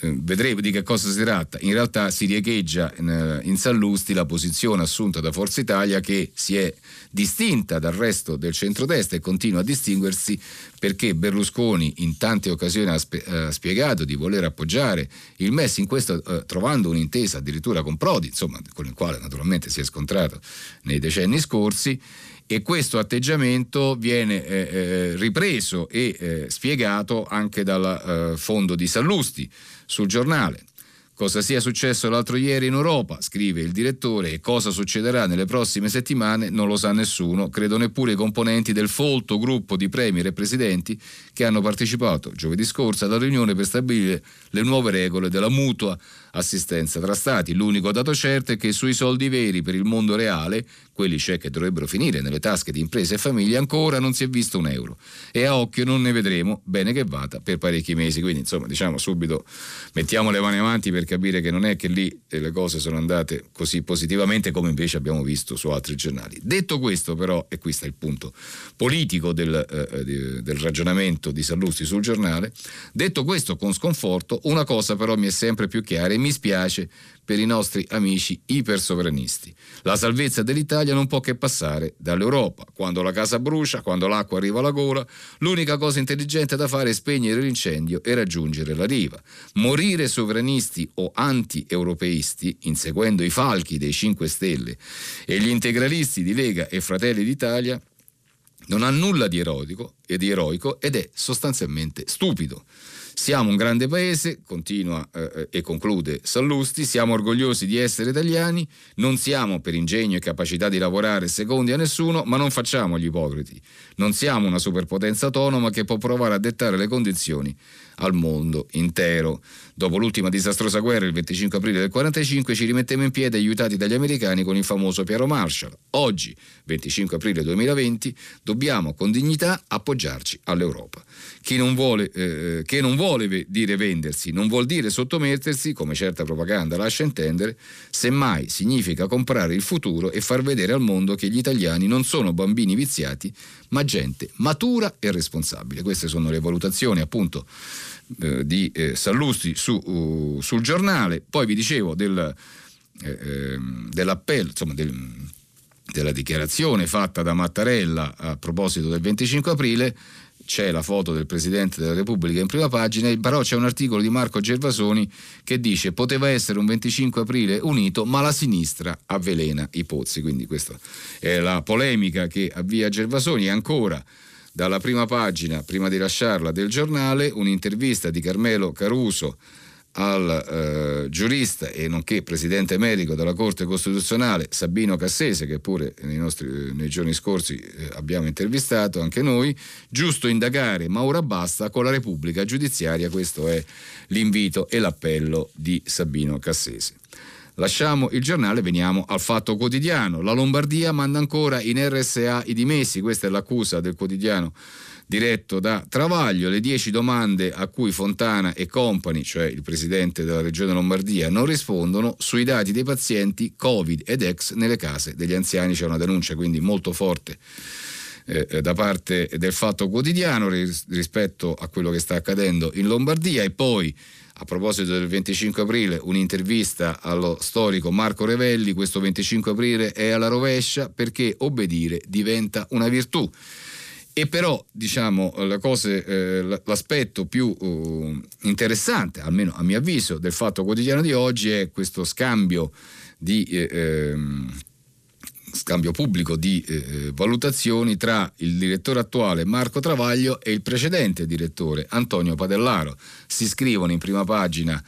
Eh, vedremo di che cosa si tratta. In realtà si riecheggia in, eh, in Sallusti la posizione assunta da Forza Italia che si è distinta dal resto del centrodestra e continua a distinguersi perché Berlusconi in tante occasioni ha, spe- ha spiegato di voler appoggiare il MES in questo eh, trovando un'intesa addirittura con Prodi, insomma, con il quale naturalmente si è scontrato nei decenni scorsi e questo atteggiamento viene eh, eh ripreso e eh, spiegato anche dal eh, fondo di Sallusti sul giornale. Cosa sia successo l'altro ieri in Europa, scrive il direttore, e cosa succederà nelle prossime settimane non lo sa nessuno, credo neppure i componenti del folto gruppo di premier e presidenti che hanno partecipato giovedì scorso alla riunione per stabilire le nuove regole della mutua assistenza tra stati. L'unico dato certo è che sui soldi veri per il mondo reale, quelli cioè che dovrebbero finire nelle tasche di imprese e famiglie, ancora non si è visto un euro. E a occhio non ne vedremo, bene che vada, per parecchi mesi. Quindi insomma diciamo subito mettiamo le mani avanti per capire che non è che lì le cose sono andate così positivamente come invece abbiamo visto su altri giornali. Detto questo però, e questo è il punto politico del, eh, del ragionamento di Sallusti sul giornale, detto questo con sconforto, una cosa però mi è sempre più chiara e mi spiace per i nostri amici ipersovranisti. La salvezza dell'Italia non può che passare dall'Europa. Quando la casa brucia, quando l'acqua arriva alla gola, l'unica cosa intelligente da fare è spegnere l'incendio e raggiungere la riva. Morire sovranisti o anti-europeisti, inseguendo i falchi dei 5 Stelle e gli integralisti di Lega e Fratelli d'Italia, non ha nulla di eroico ed è sostanzialmente stupido. Siamo un grande paese, continua eh, eh, e conclude Sallusti, siamo orgogliosi di essere italiani, non siamo per ingegno e capacità di lavorare secondi a nessuno, ma non facciamo gli ipocriti. Non siamo una superpotenza autonoma che può provare a dettare le condizioni al mondo intero. Dopo l'ultima disastrosa guerra, il 25 aprile del 1945, ci rimettiamo in piedi aiutati dagli americani con il famoso Piero Marshall. Oggi, 25 aprile 2020, dobbiamo con dignità appoggiarci all'Europa. Chi non vuole, eh, che non vuole dire vendersi, non vuol dire sottomettersi, come certa propaganda lascia intendere, semmai significa comprare il futuro e far vedere al mondo che gli italiani non sono bambini viziati, ma gente matura e responsabile. Queste sono le valutazioni appunto eh, di eh, Sallusti su, uh, sul giornale. Poi vi dicevo del, eh, ehm, dell'appello, insomma del, della dichiarazione fatta da Mattarella a proposito del 25 aprile c'è la foto del Presidente della Repubblica in prima pagina, però c'è un articolo di Marco Gervasoni che dice poteva essere un 25 aprile unito, ma la sinistra avvelena i pozzi. Quindi questa è la polemica che avvia Gervasoni. E ancora dalla prima pagina, prima di lasciarla, del giornale, un'intervista di Carmelo Caruso al eh, giurista e nonché presidente emerico della Corte Costituzionale Sabino Cassese, che pure nei, nostri, nei giorni scorsi eh, abbiamo intervistato anche noi, giusto indagare, ma ora basta con la Repubblica Giudiziaria, questo è l'invito e l'appello di Sabino Cassese. Lasciamo il giornale, veniamo al fatto quotidiano. La Lombardia manda ancora in RSA i dimessi, questa è l'accusa del quotidiano diretto da Travaglio, le 10 domande a cui Fontana e Company, cioè il presidente della regione Lombardia, non rispondono sui dati dei pazienti Covid ed ex nelle case degli anziani. C'è una denuncia quindi molto forte eh, da parte del Fatto Quotidiano rispetto a quello che sta accadendo in Lombardia e poi a proposito del 25 aprile, un'intervista allo storico Marco Revelli, questo 25 aprile è alla rovescia perché obbedire diventa una virtù. E però, diciamo, cose, eh, l'aspetto più uh, interessante, almeno a mio avviso, del fatto quotidiano di oggi è questo scambio di... Eh, ehm, scambio pubblico di eh, valutazioni tra il direttore attuale Marco Travaglio e il precedente direttore Antonio Padellaro. Si scrivono in prima pagina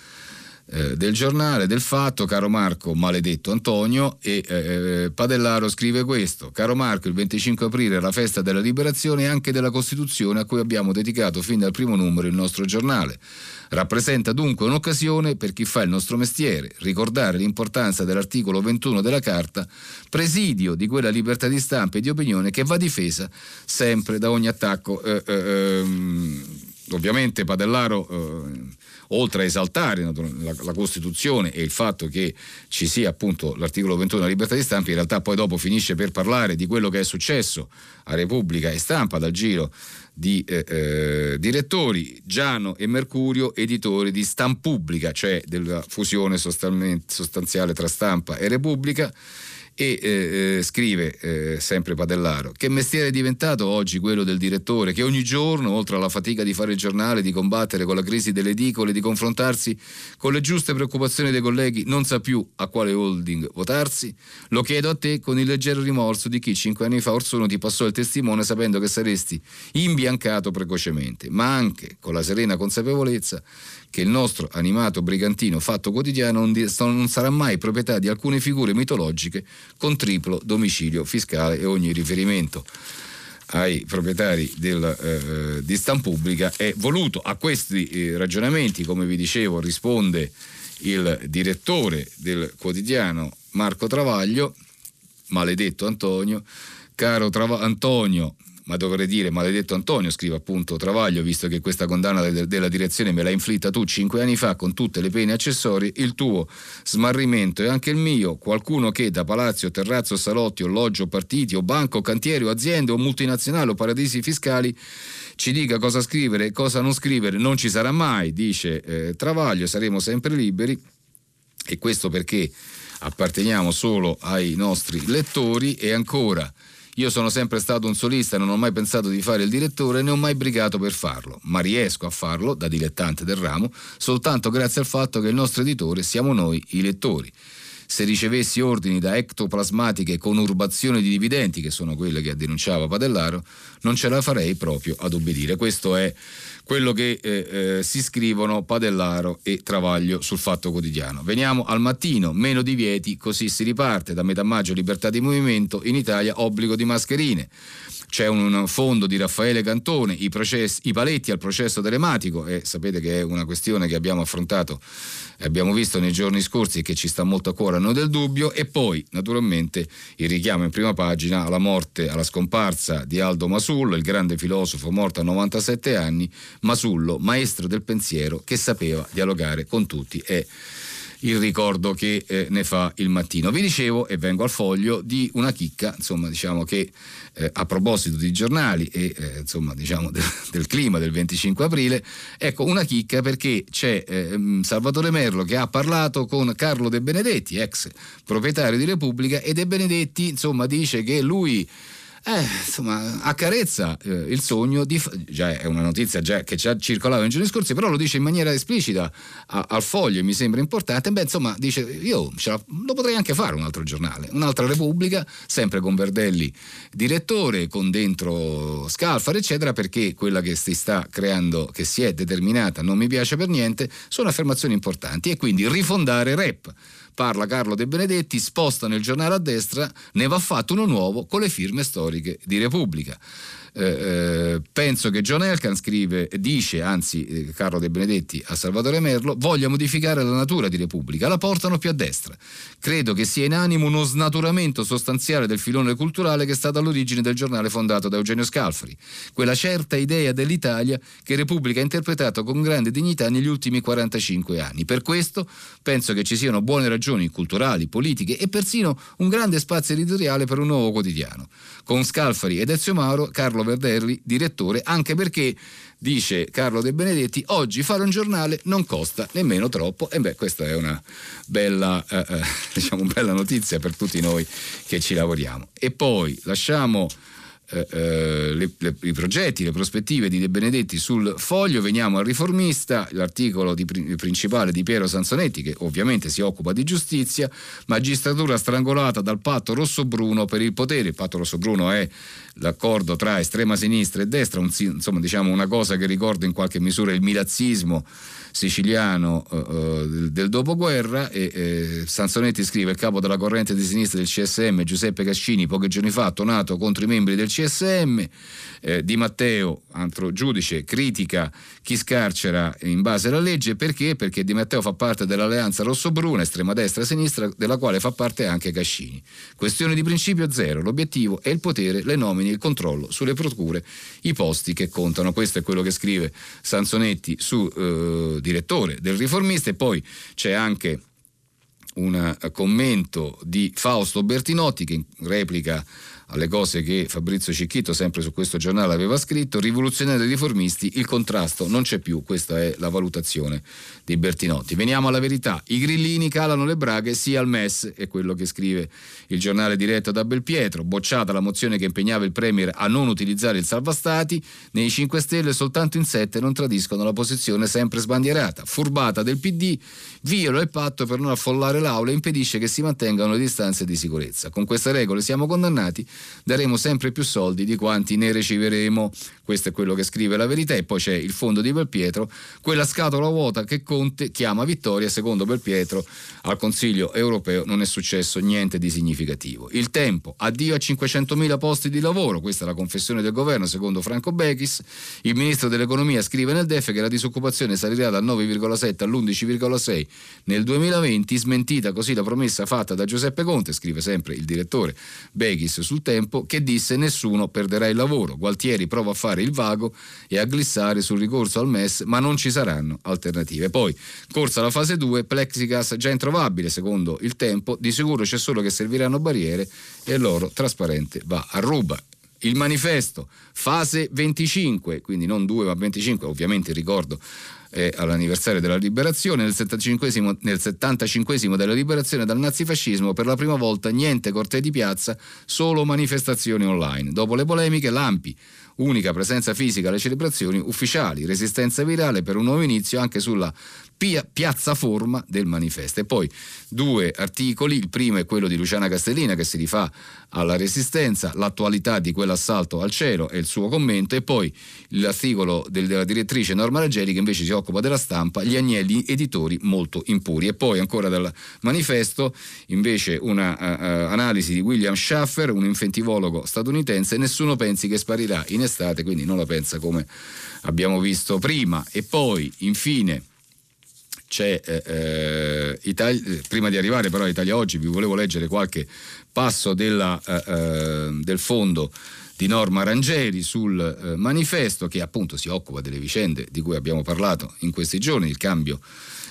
eh, del giornale del fatto, caro Marco, maledetto Antonio, e eh, eh Padellaro scrive questo, caro Marco, il 25 aprile è la festa della liberazione e anche della Costituzione a cui abbiamo dedicato fin dal primo numero il nostro giornale. Rappresenta dunque un'occasione per chi fa il nostro mestiere, ricordare l'importanza dell'articolo 21 della Carta, presidio di quella libertà di stampa e di opinione che va difesa sempre da ogni attacco. Eh, eh, ehm, ovviamente Padellaro eh, oltre a esaltare la, la, Costituzione e il fatto che ci sia appunto l'articolo 21 della libertà di stampa, in realtà poi dopo finisce per parlare di quello che è successo a Repubblica e Stampa dal giro di eh, eh, direttori, Giano e Mercurio, editori di Stampubblica, cioè della fusione sostanziale tra Stampa e Repubblica e eh, scrive eh, sempre Padellaro che mestiere è diventato oggi quello del direttore che ogni giorno oltre alla fatica di fare il giornale di combattere con la crisi delle edicole di confrontarsi con le giuste preoccupazioni dei colleghi non sa più a quale holding votarsi? Lo chiedo a te con il leggero rimorso di chi cinque anni fa Orsono ti passò il testimone sapendo che saresti imbiancato precocemente ma anche con la serena consapevolezza che il nostro animato brigantino fatto quotidiano non sarà mai proprietà di alcune figure mitologiche con triplo domicilio fiscale e ogni riferimento ai proprietari del, eh, di Stampubblica è voluto. A questi eh, ragionamenti, come vi dicevo, risponde il direttore del quotidiano Marco Travaglio, maledetto Antonio, caro Trava- Antonio, ma dovrei dire maledetto Antonio, scrive appunto Travaglio, visto che questa condanna de- della direzione me l'ha inflitta tu cinque anni fa con tutte le pene accessorie, il tuo smarrimento e anche il mio, qualcuno che da palazzo, terrazzo, salotti, alloggio, partiti o banco, cantiere o aziende o multinazionali o paradisi fiscali ci dica cosa scrivere e cosa non scrivere non ci sarà mai, dice eh, Travaglio, saremo sempre liberi. E questo perché apparteniamo solo ai nostri lettori e ancora io sono sempre stato un solista, non ho mai pensato di fare il direttore, né ho mai brigato per farlo, ma riesco a farlo, da dilettante del ramo, soltanto grazie al fatto che il nostro editore siamo noi, i lettori se ricevessi ordini da ectoplasmatiche conurbazioni di dividenti, che sono quelle che denunciava Padellaro, non ce la farei proprio ad obbedire. Questo è quello che eh, eh, si scrivono Padellaro e Travaglio sul Fatto Quotidiano. Veniamo al mattino, meno divieti, così si riparte. Da metà maggio libertà di movimento, in Italia obbligo di mascherine c'è un fondo di Raffaele Cantone, i, processi, i paletti al processo telematico e sapete che è una questione che abbiamo affrontato abbiamo visto nei giorni scorsi e che ci sta molto a cuore a noi del dubbio e poi naturalmente il richiamo in prima pagina alla morte, alla scomparsa di Aldo Masullo, il grande filosofo morto a 97 anni, Masullo, maestro del pensiero che sapeva dialogare con tutti e il ricordo che eh, ne fa il mattino. Vi dicevo, e vengo al foglio, di una chicca, insomma, diciamo che eh, a proposito di giornali e eh, insomma, diciamo del, del, clima del 25 aprile, ecco una chicca perché c'è ehm, Salvatore Merlo che ha parlato con Carlo De Benedetti, ex proprietario di Repubblica, e De Benedetti, insomma, dice che lui eh, insomma, accarezza eh, il sogno di. Già è una notizia già, che già circolava nei giorni scorsi, però lo dice in maniera esplicita a, al foglio mi sembra importante. Beh, insomma, dice: Io la, lo potrei anche fare un altro giornale, un'altra Repubblica, sempre con Verdelli direttore, con dentro Scalfari, eccetera, perché quella che si sta creando, che si è determinata, non mi piace per niente, sono affermazioni importanti e quindi rifondare rep parla Carlo De Benedetti, sposta nel giornale a destra, ne va fatto uno nuovo con le firme storiche di Repubblica. Eh, eh, penso che John Elkan scrive, dice, anzi eh, Carlo De Benedetti a Salvatore Merlo, voglia modificare la natura di Repubblica, la portano più a destra. Credo che sia in animo uno snaturamento sostanziale del filone culturale che è stato all'origine del giornale fondato da Eugenio Scalfari, quella certa idea dell'Italia che Repubblica ha interpretato con grande dignità negli ultimi 45 anni. Per questo penso che ci siano buone ragioni culturali, politiche e persino un grande spazio editoriale per un nuovo quotidiano. Con Scalfari ed Ezio Mauro, Carlo Verdelli, direttore, anche perché, dice Carlo De Benedetti, oggi fare un giornale non costa nemmeno troppo. E beh, questa è una bella, eh, eh, diciamo, bella notizia per tutti noi che ci lavoriamo. E poi lasciamo eh, eh, le, le, i progetti, le prospettive di De Benedetti sul foglio, veniamo al riformista, l'articolo di, principale di Piero Sansonetti che ovviamente si occupa di giustizia, magistratura strangolata dal patto rosso-bruno per il potere, il patto rosso-bruno è l'accordo tra estrema sinistra e destra, un, insomma diciamo una cosa che ricorda in qualche misura il milazzismo siciliano uh, del dopoguerra e eh, Sansonetti scrive il capo della corrente di sinistra del CSM Giuseppe Cascini pochi giorni fa ha tonato contro i membri del CSM eh, Di Matteo, altro giudice, critica chi scarcera in base alla legge perché? Perché Di Matteo fa parte dell'alleanza rosso-bruna estrema destra e sinistra della quale fa parte anche Cascini. Questione di principio zero, l'obiettivo è il potere, le nomine, il controllo sulle procure, i posti che contano. Questo è quello che scrive Sansonetti su eh, direttore del riformista e poi c'è anche un commento di Fausto Bertinotti che replica alle cose che Fabrizio Cicchito sempre su questo giornale aveva scritto, rivoluzionari riformisti, il contrasto non c'è più, questa è la valutazione di Bertinotti. Veniamo alla verità, i grillini calano le braghe sia al MES, è quello che scrive il giornale diretto da Belpietro, bocciata la mozione che impegnava il Premier a non utilizzare il salvastati, nei 5 Stelle soltanto in 7 non tradiscono la posizione sempre sbandierata, furbata del PD, viola il patto per non affollare l'aula e impedisce che si mantengano le distanze di sicurezza. Con queste regole siamo condannati daremo sempre più soldi di quanti ne riceveremo. Questo è quello che scrive la verità e poi c'è il fondo di Belpietro, quella scatola vuota che Conte chiama vittoria, secondo Belpietro al Consiglio europeo non è successo niente di significativo. Il tempo, addio a 500.000 posti di lavoro, questa è la confessione del governo secondo Franco Bechis, il ministro dell'economia scrive nel DEF che la disoccupazione salirà dal 9,7 all'11,6 nel 2020, smentita così la promessa fatta da Giuseppe Conte, scrive sempre il direttore Bechis sul tempo, che disse nessuno perderà il lavoro. Gualtieri prova a fare il vago e a glissare sul ricorso al MES, ma non ci saranno alternative. Poi, corsa la fase 2, Plexigas già introvabile secondo il tempo, di sicuro c'è solo che serviranno barriere e l'oro trasparente va a ruba. Il manifesto, fase 25, quindi non 2 ma 25, ovviamente ricordo eh, all'anniversario della liberazione, nel 75, nel 75 della liberazione dal nazifascismo, per la prima volta niente cortei di piazza, solo manifestazioni online. Dopo le polemiche, Lampi, unica presenza fisica alle celebrazioni ufficiali, resistenza virale per un nuovo inizio anche sulla pia- piazzaforma del manifesto. E poi due articoli, il primo è quello di Luciana Castellina che si rifà alla resistenza, l'attualità di quell'assalto al cielo e il suo commento e poi l'articolo della direttrice Norma Raggeri che invece si occupa della stampa, gli agnelli editori molto impuri. E poi ancora dal manifesto invece un'analisi uh, uh, di William Schaffer, un inventivologo statunitense, nessuno pensi che sparirà in estate, quindi non la pensa come abbiamo visto prima. E poi infine c'è eh, eh Italia, prima di arrivare però a Italia Oggi vi volevo leggere qualche passo della, eh, eh, del fondo di Norma Rangeri sul eh, manifesto che appunto si occupa delle vicende di cui abbiamo parlato in questi giorni, il cambio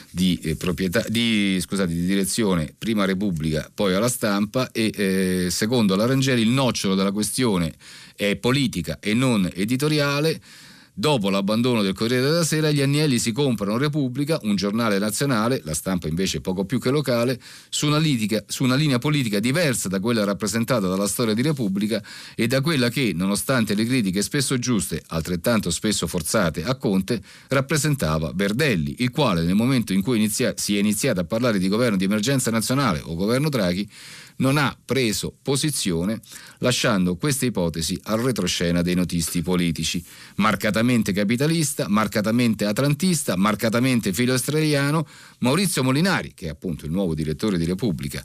di, eh, proprietà, di, scusate, di direzione prima Repubblica poi alla stampa e eh, secondo la Rangeri il nocciolo della questione è politica e non editoriale Dopo l'abbandono del Corriere della Sera, gli Agnelli si comprano Repubblica, un giornale nazionale, la stampa invece poco più che locale, su una, litica, su una linea politica diversa da quella rappresentata dalla storia di Repubblica e da quella che, nonostante le critiche spesso giuste, altrettanto spesso forzate a Conte, rappresentava Verdelli, il quale nel momento in cui inizia, si è iniziato a parlare di governo di emergenza nazionale o governo Draghi, non ha preso posizione lasciando questa ipotesi al retroscena dei notisti politici. Marcatamente capitalista, marcatamente atlantista, marcatamente filo australiano, Maurizio Molinari, che è appunto il nuovo direttore di Repubblica,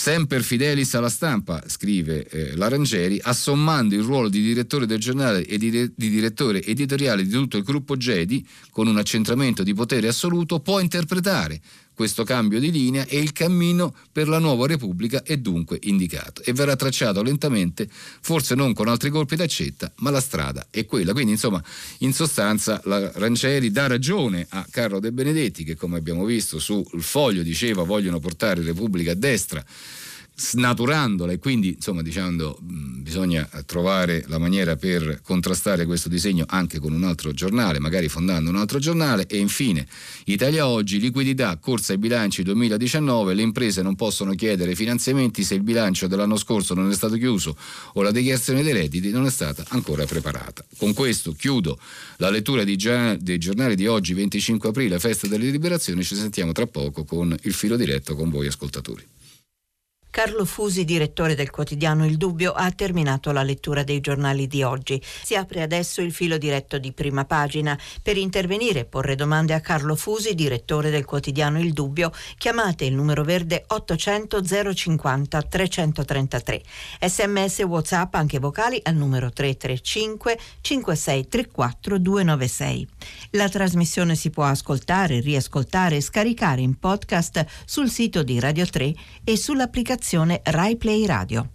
Semper fidelis alla stampa, scrive eh, Larangeri, assommando il ruolo di direttore del giornale e di, di, direttore editoriale di tutto il gruppo Gedi, con un accentramento di potere assoluto, può interpretare questo cambio di linea e il cammino per la nuova Repubblica è dunque indicato e verrà tracciato lentamente, forse non con altri colpi d'accetta, ma la strada è quella. Quindi insomma, in sostanza la Ranceri dà ragione a Carlo De Benedetti che come abbiamo visto sul foglio diceva vogliono portare Repubblica a destra snaturandola e quindi insomma dicendo mh, bisogna trovare la maniera per contrastare questo disegno anche con un altro giornale, magari fondando un altro giornale e infine Italia Oggi, liquidità, corsa ai bilanci 2019, le imprese non possono chiedere finanziamenti se il bilancio dell'anno scorso non è stato chiuso o la dichiarazione dei redditi non è stata ancora preparata. Con questo chiudo la lettura dei giornali di oggi 25 aprile, festa delle liberazioni, ci sentiamo tra poco con il filo diretto con voi ascoltatori. Carlo Fusi, direttore del quotidiano Il Dubbio, ha terminato la lettura dei giornali di oggi. Si apre adesso il filo diretto di prima pagina. Per intervenire e porre domande a Carlo Fusi, direttore del quotidiano Il Dubbio, chiamate il numero verde 800 050 333. Sms WhatsApp anche vocali al numero 335 5634 296. La trasmissione si può ascoltare, riascoltare e scaricare in podcast sul sito di Radio 3 e sull'applicazione applicazione Rai Play Radio.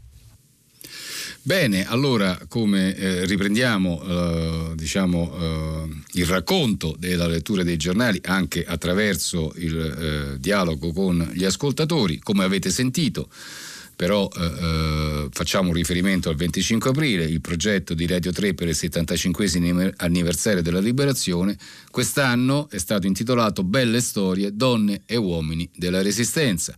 Bene, allora come eh, riprendiamo eh, diciamo, eh, il racconto della lettura dei giornali anche attraverso il eh, dialogo con gli ascoltatori, come avete sentito, però eh, eh, facciamo un riferimento al 25 aprile, il progetto di Radio 3 per il 75 anniversario della liberazione, quest'anno è stato intitolato Belle storie, donne e uomini della resistenza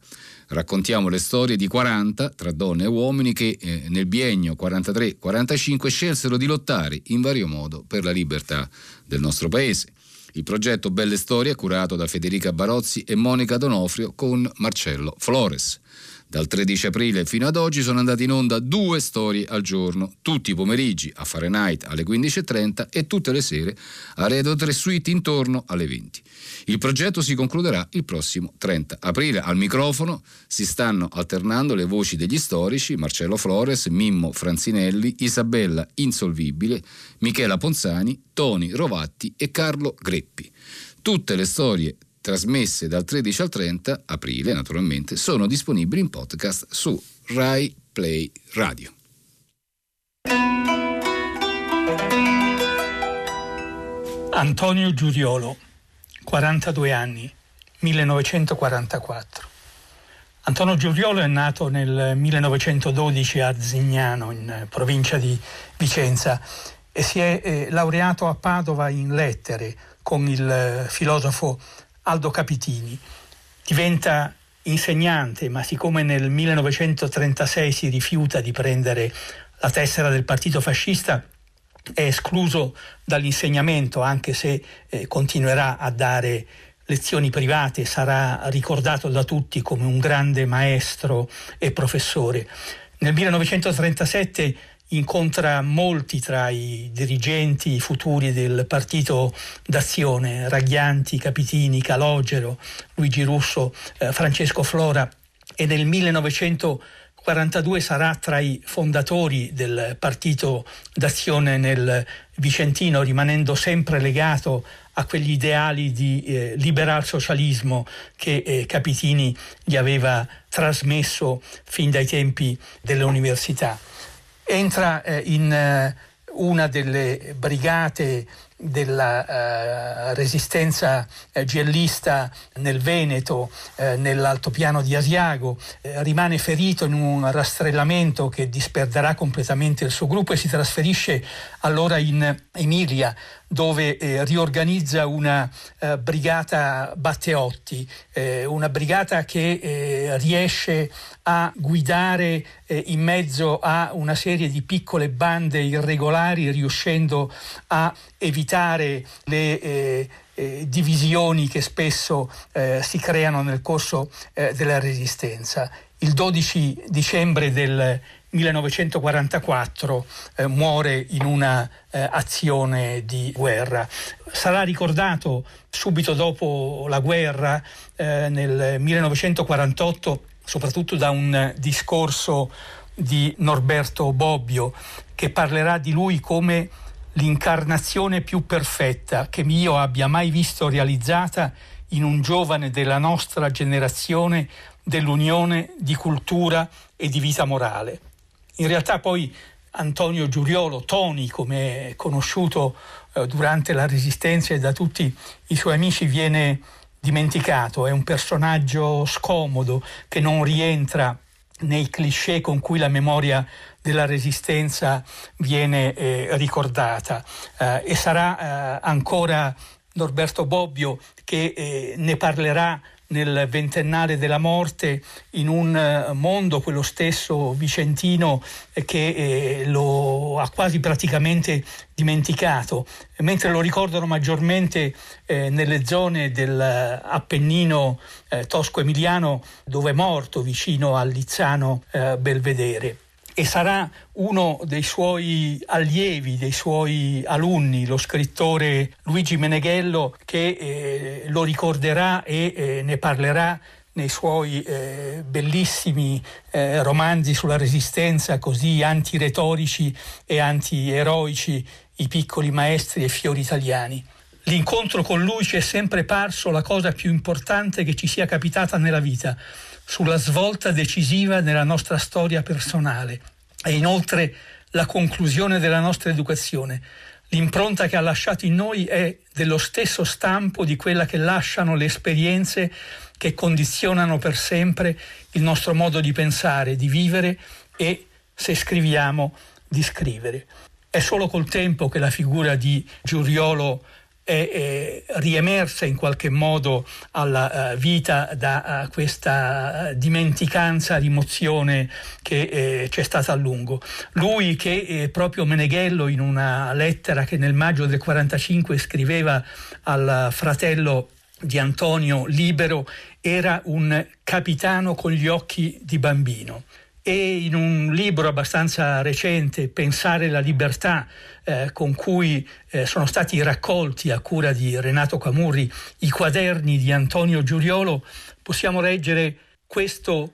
raccontiamo le storie di 40 tra donne e uomini che eh, nel biennio 43-45 scelsero di lottare in vario modo per la libertà del nostro paese. Il progetto Belle Storie è curato da Federica Barozzi e Monica Donofrio con Marcello Flores. Dal 13 aprile fino ad oggi sono andate in onda due storie al giorno, tutti i pomeriggi a Fahrenheit alle 15.30 e tutte le sere a Radio 3 Suite intorno alle 20. Il progetto si concluderà il prossimo 30 aprile. Al microfono si stanno alternando le voci degli storici Marcello Flores, Mimmo Franzinelli, Isabella Insolvibile, Michela Ponzani, Toni Rovatti e Carlo Greppi. Tutte le storie trasmesse dal 13 al 30 aprile, naturalmente, sono disponibili in podcast su Rai Play Radio. Antonio Giuriolo, 42 anni, 1944. Antonio Giuriolo è nato nel 1912 a Zignano, in provincia di Vicenza, e si è eh, laureato a Padova in lettere con il eh, filosofo Aldo Capitini. Diventa insegnante, ma siccome nel 1936 si rifiuta di prendere la tessera del partito fascista, è escluso dall'insegnamento, anche se eh, continuerà a dare lezioni private, sarà ricordato da tutti come un grande maestro e professore. Nel 1937 incontra molti tra i dirigenti futuri del partito d'azione, Ragghianti, Capitini, Calogero, Luigi Russo, eh, Francesco Flora e nel 1942 sarà tra i fondatori del partito d'azione nel Vicentino, rimanendo sempre legato a quegli ideali di eh, liberal socialismo che eh, Capitini gli aveva trasmesso fin dai tempi delle università entra eh, in eh, una delle brigate della uh, resistenza uh, giellista nel Veneto, uh, nell'altopiano di Asiago, rimane ferito in un rastrellamento che disperderà completamente il suo gruppo e si trasferisce allora in Emilia dove eh, riorganizza una eh, brigata Batteotti, eh, una brigata che eh, riesce a guidare eh, in mezzo a una serie di piccole bande irregolari, riuscendo a evitare le eh, divisioni che spesso si creano nel corso della resistenza. Il 12 dicembre del 1944 eh, muore in una eh, azione di guerra. Sarà ricordato subito dopo la guerra, eh, nel 1948, soprattutto da un discorso di Norberto Bobbio, che parlerà di lui come l'incarnazione più perfetta che io abbia mai visto realizzata in un giovane della nostra generazione dell'unione di cultura e di vita morale. In realtà poi Antonio Giuriolo, Toni, come è conosciuto eh, durante la Resistenza e da tutti i suoi amici, viene dimenticato. È un personaggio scomodo che non rientra nei cliché con cui la memoria della Resistenza viene eh, ricordata eh, e sarà eh, ancora Norberto Bobbio che eh, ne parlerà nel ventennale della morte in un eh, mondo, quello stesso vicentino, eh, che eh, lo ha quasi praticamente dimenticato, mentre lo ricordano maggiormente nelle zone dell'Appennino tosco-emiliano dove è morto vicino al Lizzano Belvedere e sarà uno dei suoi allievi, dei suoi alunni, lo scrittore Luigi Meneghello, che eh, lo ricorderà e eh, ne parlerà nei suoi eh, bellissimi eh, romanzi sulla resistenza, così antiretorici e antieroici, I piccoli maestri e fiori italiani. L'incontro con lui ci è sempre parso la cosa più importante che ci sia capitata nella vita sulla svolta decisiva nella nostra storia personale e inoltre la conclusione della nostra educazione. L'impronta che ha lasciato in noi è dello stesso stampo di quella che lasciano le esperienze che condizionano per sempre il nostro modo di pensare, di vivere e, se scriviamo, di scrivere. È solo col tempo che la figura di Giuriolo è, è riemersa in qualche modo alla uh, vita da uh, questa dimenticanza, rimozione che eh, c'è stata a lungo. Lui che eh, proprio Meneghello in una lettera che nel maggio del 45 scriveva al fratello di Antonio Libero era un capitano con gli occhi di bambino e in un libro abbastanza recente, Pensare la libertà, eh, con cui eh, sono stati raccolti a cura di Renato Camurri i quaderni di Antonio Giuriolo, possiamo leggere questo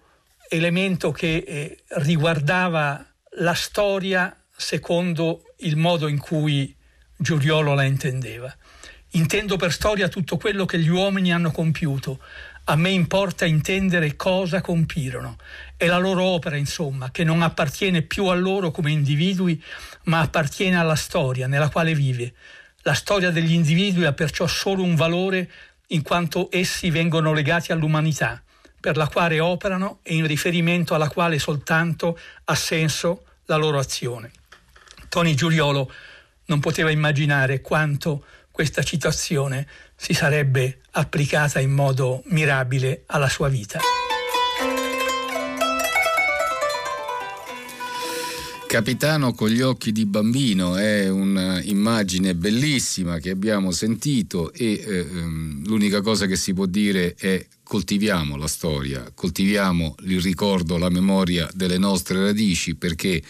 elemento che eh, riguardava la storia secondo il modo in cui Giuriolo la intendeva. Intendo per storia tutto quello che gli uomini hanno compiuto, a me importa intendere cosa compirono. È la loro opera, insomma, che non appartiene più a loro come individui, ma appartiene alla storia nella quale vive. La storia degli individui ha perciò solo un valore in quanto essi vengono legati all'umanità, per la quale operano e in riferimento alla quale soltanto ha senso la loro azione. Tony Giuliolo non poteva immaginare quanto questa citazione si sarebbe applicata in modo mirabile alla sua vita. Capitano con gli occhi di bambino è un'immagine bellissima che abbiamo sentito e eh, ehm, l'unica cosa che si può dire è coltiviamo la storia, coltiviamo il ricordo, la memoria delle nostre radici perché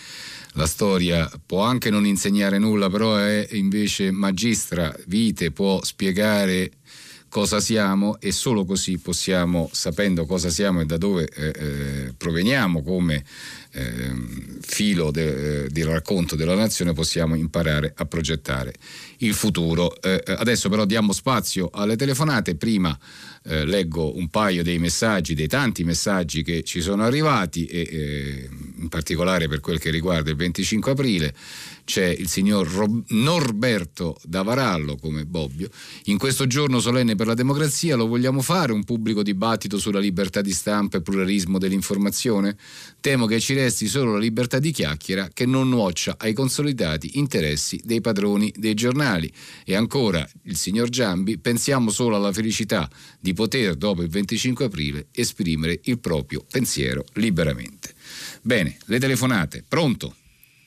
la storia può anche non insegnare nulla, però è invece magistra vite, può spiegare cosa siamo e solo così possiamo, sapendo cosa siamo e da dove eh, eh, proveniamo come eh, filo de, del racconto della nazione, possiamo imparare a progettare il futuro. Eh, eh, adesso però diamo spazio alle telefonate, prima eh, leggo un paio dei messaggi, dei tanti messaggi che ci sono arrivati e in particolare per quel che riguarda il 25 aprile, c'è il signor Rob- Norberto Davarallo come Bobbio. In questo giorno solenne per la democrazia lo vogliamo fare un pubblico dibattito sulla libertà di stampa e pluralismo dell'informazione? Temo che ci resti solo la libertà di chiacchiera che non nuoccia ai consolidati interessi dei padroni dei giornali. E ancora il signor Giambi, pensiamo solo alla felicità di poter dopo il 25 aprile esprimere il proprio pensiero liberamente. Bene, le telefonate, pronto?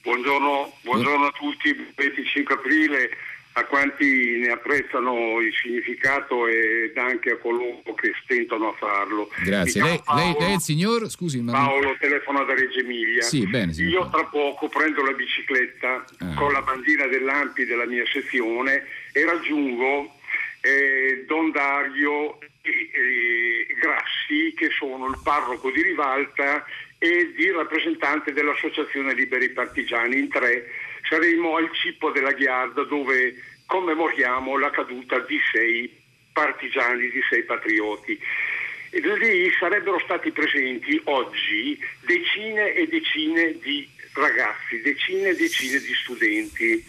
Buongiorno, buongiorno a tutti, 25 aprile, a quanti ne apprezzano il significato ed anche a coloro che stentano a farlo. Grazie. Lei, Paolo, lei, è il signor? Scusi, ma... Paolo telefono da Reggio Emilia. Sì, bene, Io tra poco prendo la bicicletta ah. con la bandina dell'Ampi della mia sezione e raggiungo eh, Don Dario e, e Grassi, che sono il parroco di Rivalta e di rappresentante dell'Associazione Liberi Partigiani. In tre saremo al Cippo della Ghiarda dove commemoriamo la caduta di sei partigiani, di sei patrioti. E lì sarebbero stati presenti oggi decine e decine di ragazzi, decine e decine di studenti.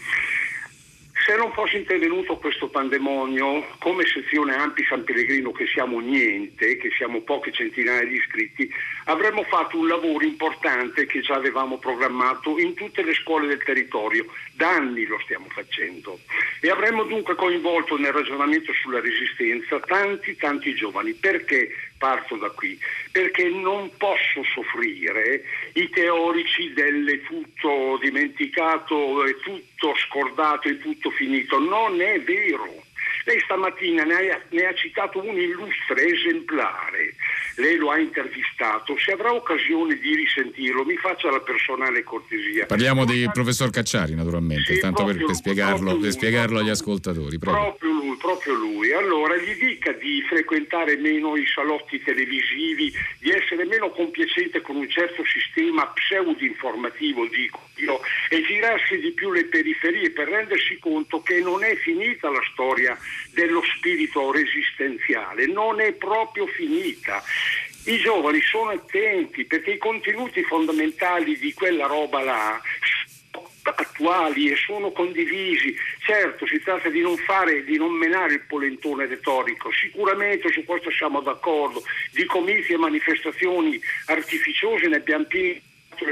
Se non fosse intervenuto questo pandemonio, come sezione Ampi San Pellegrino, che siamo niente, che siamo poche centinaia di iscritti, avremmo fatto un lavoro importante che già avevamo programmato in tutte le scuole del territorio. Da anni lo stiamo facendo. E avremmo dunque coinvolto nel ragionamento sulla resistenza tanti, tanti giovani. Perché? parto da qui, perché non posso soffrire i teorici del tutto dimenticato, è tutto scordato, è tutto finito. Non è vero. Lei stamattina ne ha, ne ha, citato un illustre esemplare, lei lo ha intervistato, se avrà occasione di risentirlo mi faccia la personale cortesia. Parliamo del professor Cacciari naturalmente, sì, tanto per, per, spiegarlo, lui, per spiegarlo agli ascoltatori. Proprio. proprio lui, proprio lui. Allora gli dica di frequentare meno i salotti televisivi, di essere meno compiacente con un certo sistema pseudo-informativo, dico io, e girarsi di più le periferie per rendersi conto che non è finita la storia dello spirito resistenziale, non è proprio finita. I giovani sono attenti perché i contenuti fondamentali di quella roba là attuali e sono condivisi. Certo, si tratta di non fare, di non menare il polentone retorico, sicuramente su questo siamo d'accordo, di comizi e manifestazioni artificiose ne abbiamo pieni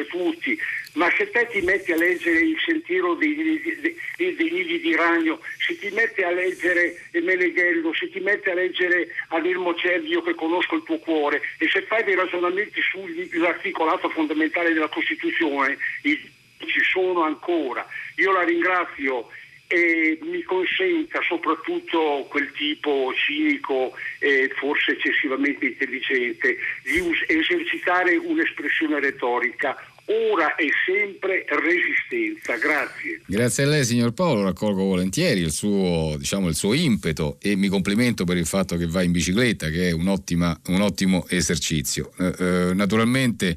tutti, ma se te ti metti a leggere il sentiero dei, dei, dei, dei nidi di ragno, se ti metti a leggere Meneghello, se ti metti a leggere Anelmo Cervio che conosco il tuo cuore e se fai dei ragionamenti sull'articolato fondamentale della Costituzione, ci sono ancora. Io la ringrazio e mi consenta soprattutto quel tipo cinico e forse eccessivamente intelligente di esercitare un'espressione retorica ora e sempre resistenza. Grazie. Grazie a lei signor Paolo, raccolgo volentieri il suo, diciamo, il suo impeto e mi complimento per il fatto che va in bicicletta, che è un, ottima, un ottimo esercizio. Eh, eh, naturalmente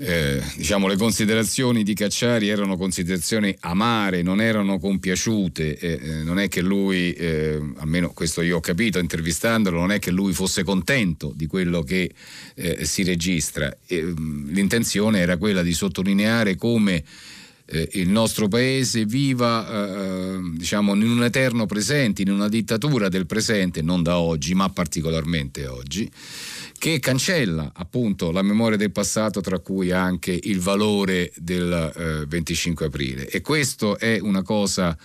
eh, diciamo, le considerazioni di Cacciari erano considerazioni amare, non erano compiaciute, eh, eh, non è che lui, eh, almeno questo io ho capito intervistandolo, non è che lui fosse contento di quello che eh, si registra. Mm, l'intenzione era quella di sottolineare come eh, il nostro paese viva diciamo, in un eterno presente, in una dittatura del presente, non da oggi, ma particolarmente oggi che cancella appunto la memoria del passato tra cui anche il valore del eh, 25 aprile. E questo è una cosa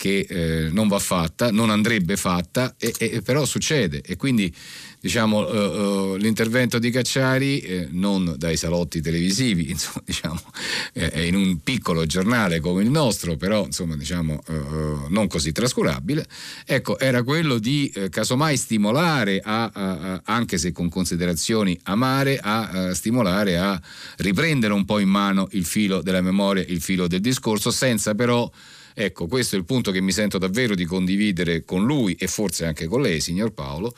che eh, non va fatta, non andrebbe fatta, e, e, però succede. E quindi diciamo, uh, uh, l'intervento di Cacciari, eh, non dai salotti televisivi, insomma, diciamo, eh, in un piccolo giornale come il nostro, però insomma, diciamo, uh, non così trascurabile, ecco, era quello di eh, casomai stimolare, a, a, a, anche se con considerazioni amare, a, stimolare a riprendere un po' in mano il filo della memoria, il filo del discorso, senza però Ecco, questo è il punto che mi sento davvero di condividere con lui e forse anche con lei, signor Paolo,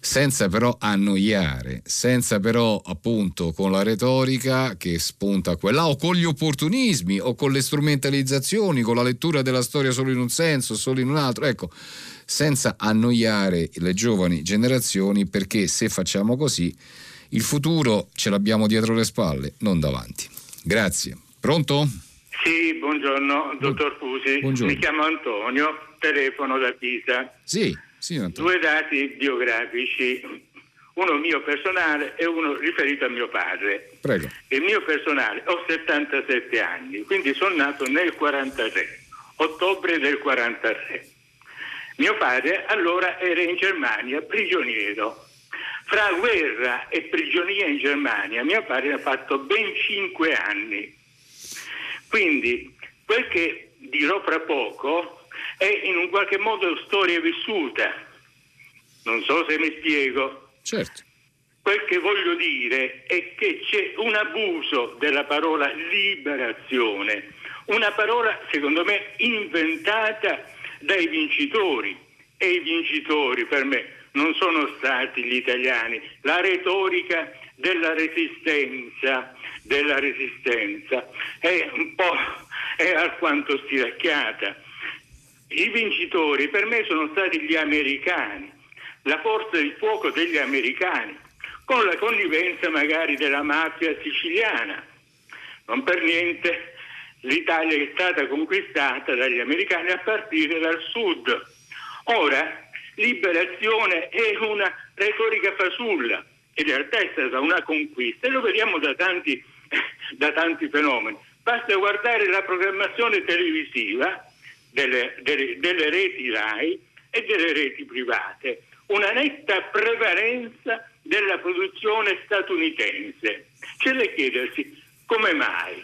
senza però annoiare, senza però appunto con la retorica che spunta quella o con gli opportunismi o con le strumentalizzazioni, con la lettura della storia solo in un senso, solo in un altro, ecco, senza annoiare le giovani generazioni perché se facciamo così il futuro ce l'abbiamo dietro le spalle, non davanti. Grazie. Pronto? Sì, buongiorno, dottor Fusi. Buongiorno. Mi chiamo Antonio, telefono da Pisa. Sì, Antonio. Due dati biografici, uno mio personale e uno riferito a mio padre. Prego. Il mio personale, ho 77 anni, quindi sono nato nel 43, ottobre del 43. Mio padre allora era in Germania, prigioniero. Fra guerra e prigionia in Germania, mio padre ha fatto ben 5 anni. Quindi quel che dirò fra poco è in un qualche modo storia vissuta. Non so se mi spiego. Certo. Quel che voglio dire è che c'è un abuso della parola liberazione, una parola secondo me inventata dai vincitori e i vincitori per me non sono stati gli italiani. La retorica della resistenza, della resistenza è un po' è alquanto stiracchiata. I vincitori per me sono stati gli americani, la forza di fuoco degli americani, con la connivenza magari della mafia siciliana. Non per niente l'Italia è stata conquistata dagli americani a partire dal sud. Ora, liberazione è una retorica fasulla, in realtà è stata una conquista e lo vediamo da tanti, da tanti fenomeni. Basta guardare la programmazione televisiva delle, delle, delle reti RAI e delle reti private, una netta prevalenza della produzione statunitense. C'è da chiedersi come mai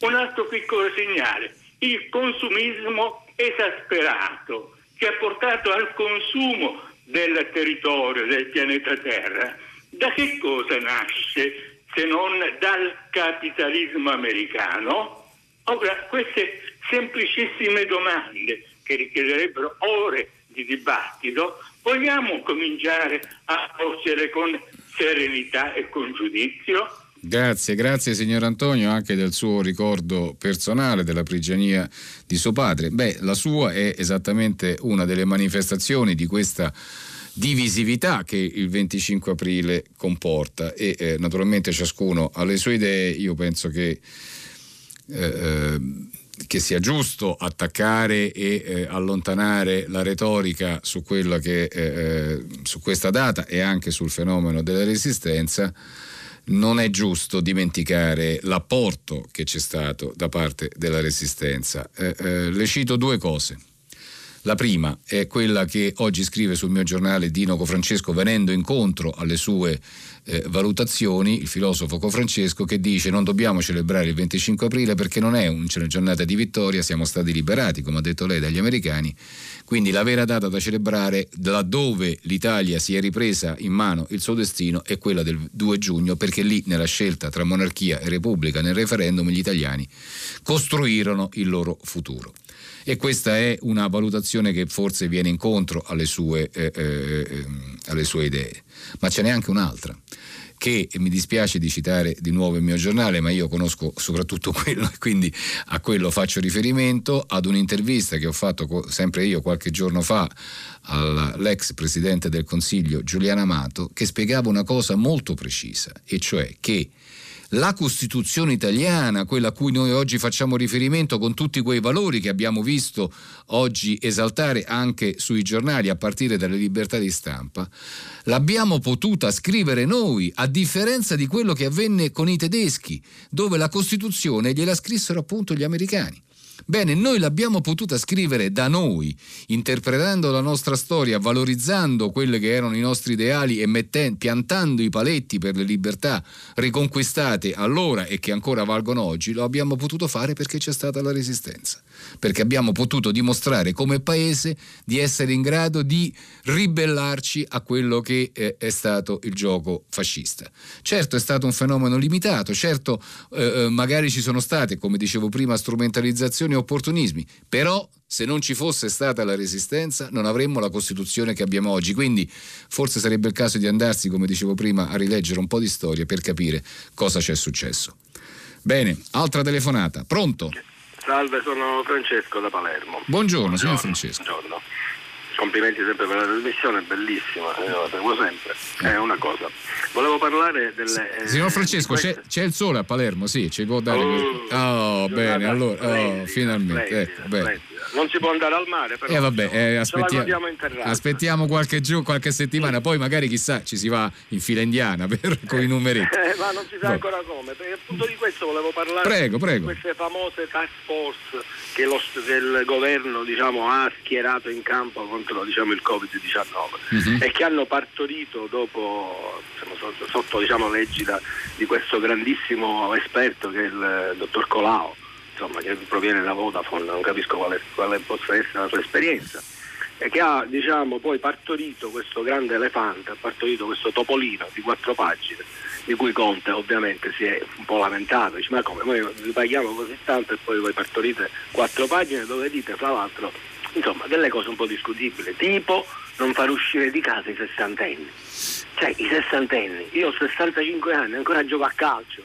un altro piccolo segnale, il consumismo esasperato che ha portato al consumo del territorio, del pianeta Terra. Da che cosa nasce se non dal capitalismo americano? Ora, queste semplicissime domande che richiederebbero ore di dibattito, vogliamo cominciare a porcele con serenità e con giudizio? Grazie, grazie signor Antonio anche del suo ricordo personale della prigionia di suo padre. Beh, la sua è esattamente una delle manifestazioni di questa divisività che il 25 aprile comporta e eh, naturalmente ciascuno ha le sue idee, io penso che, eh, eh che sia giusto attaccare e eh, allontanare la retorica su, che, eh, eh, su questa data e anche sul fenomeno della resistenza non è giusto dimenticare l'apporto che c'è stato da parte della Resistenza. Eh, eh, le cito due cose. La prima è quella che oggi scrive sul mio giornale Dino Cofrancesco venendo incontro alle sue eh, valutazioni, il filosofo Cofrancesco che dice non dobbiamo celebrare il 25 aprile perché non è una giornata di vittoria, siamo stati liberati, come ha detto lei, dagli americani, quindi la vera data da celebrare laddove l'Italia si è ripresa in mano il suo destino è quella del 2 giugno perché lì nella scelta tra monarchia e repubblica nel referendum gli italiani costruirono il loro futuro e questa è una valutazione che forse viene incontro alle sue, eh, eh, ehm, alle sue idee. Ma ce n'è anche un'altra che mi dispiace di citare di nuovo il mio giornale, ma io conosco soprattutto quello e quindi a quello faccio riferimento, ad un'intervista che ho fatto sempre io qualche giorno fa all'ex presidente del Consiglio Giuliano Amato, che spiegava una cosa molto precisa, e cioè che la Costituzione italiana, quella a cui noi oggi facciamo riferimento con tutti quei valori che abbiamo visto oggi esaltare anche sui giornali a partire dalle libertà di stampa, l'abbiamo potuta scrivere noi, a differenza di quello che avvenne con i tedeschi, dove la Costituzione gliela scrissero appunto gli americani. Bene, noi l'abbiamo potuta scrivere da noi, interpretando la nostra storia, valorizzando quelli che erano i nostri ideali e mettendo, piantando i paletti per le libertà riconquistate allora e che ancora valgono oggi, lo abbiamo potuto fare perché c'è stata la resistenza, perché abbiamo potuto dimostrare come paese di essere in grado di ribellarci a quello che eh, è stato il gioco fascista. Certo è stato un fenomeno limitato, certo eh, eh magari ci sono state, come dicevo prima, strumentalizzazioni e opportunismi, però se non ci fosse stata la resistenza non avremmo la Costituzione che abbiamo oggi, quindi forse sarebbe il caso di andarsi, come dicevo prima, a rileggere un po' di storia per capire cosa c'è successo. Bene, altra telefonata, pronto? Salve, sono Francesco da Palermo. Buongiorno, Buongiorno. signor Francesco. Buongiorno. complimenti sempre per la trasmissione, bellissima, eh, la seguo sempre. È una cosa. Volevo parlare delle. Eh, Signor Francesco, queste... c'è, c'è, il sole a Palermo, sì, ci può dare. Oh, oh bene, allora, oh, finalmente. Splendida, ecco, non si può andare al mare, però. Eh, vabbè, eh, aspettiamo, aspettiamo qualche giorno, qualche settimana, poi magari chissà ci si va in fila indiana per, con i numeretti. Eh, ma non si sa ancora come. Perché appunto di questo volevo parlare. Prego, prego. Queste famose task force che, lo, che il governo diciamo, ha schierato in campo contro diciamo, il Covid-19 mm-hmm. e che hanno partorito dopo, diciamo, sotto diciamo, l'egida di questo grandissimo esperto che è il dottor Colao insomma, che proviene da Vodafone, non capisco quale, quale possa essere la sua esperienza, e che ha diciamo, poi partorito questo grande elefante, ha partorito questo topolino di quattro pagine, di cui Conte ovviamente si è un po' lamentato, dice ma come, noi vi paghiamo così tanto e poi voi partorite quattro pagine dove dite fra l'altro insomma delle cose un po' discutibili, tipo non far uscire di casa i sessantenni. Cioè i sessantenni, io ho 65 anni, ancora gioco a calcio,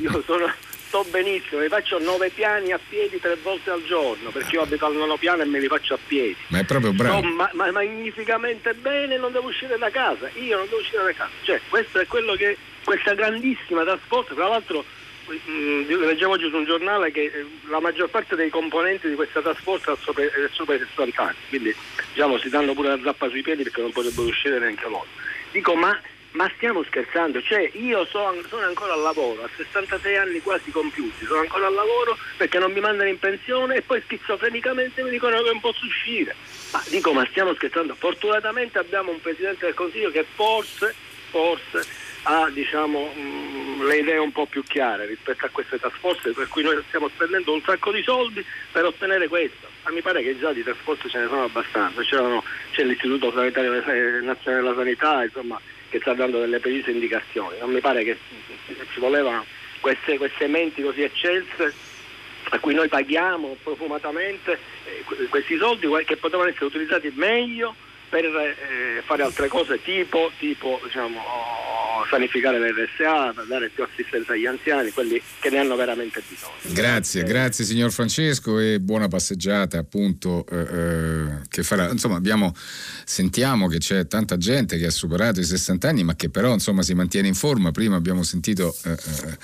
io sono sto benissimo, mi faccio nove piani a piedi tre volte al giorno, perché io abito al nono piano e me li faccio a piedi. Ma è proprio bravo. Sto ma, ma, magnificamente bene, non devo uscire da casa, io non devo uscire da casa. Cioè, questo è quello che questa grandissima trasporto, tra l'altro mh, mm, leggevo oggi su un giornale che eh, la maggior parte dei componenti di questa trasporto è sopra, è sopra i 60 anni, quindi diciamo si danno pure la zappa sui piedi perché non potrebbero uscire neanche loro. Dico, ma ma stiamo scherzando, cioè io sono, sono, ancora al lavoro, a 66 anni quasi compiuti, sono ancora al lavoro perché non mi mandano in pensione e poi schizofrenicamente mi dicono che non posso uscire. Ma dico, ma stiamo scherzando? Fortunatamente abbiamo un Presidente del Consiglio che forse, forse ha diciamo, mh, le idee un po' più chiare rispetto a queste task force per cui noi stiamo spendendo un sacco di soldi per ottenere questo. Ma mi pare che già di task force ce ne sono abbastanza, c'è l'Istituto Sanitario Nazionale della Sanità, insomma che sta dando delle precise indicazioni. Non mi pare che ci volevano queste, queste menti così eccelse a cui noi paghiamo profumatamente eh, questi soldi che potevano essere utilizzati meglio per eh, fare altre cose tipo, tipo diciamo, sanificare le RSA, dare più assistenza agli anziani, quelli che ne hanno veramente bisogno. Grazie, grazie signor Francesco e buona passeggiata appunto eh, eh, che farà. Insomma abbiamo, sentiamo che c'è tanta gente che ha superato i 60 anni ma che però insomma si mantiene in forma. Prima abbiamo sentito eh, eh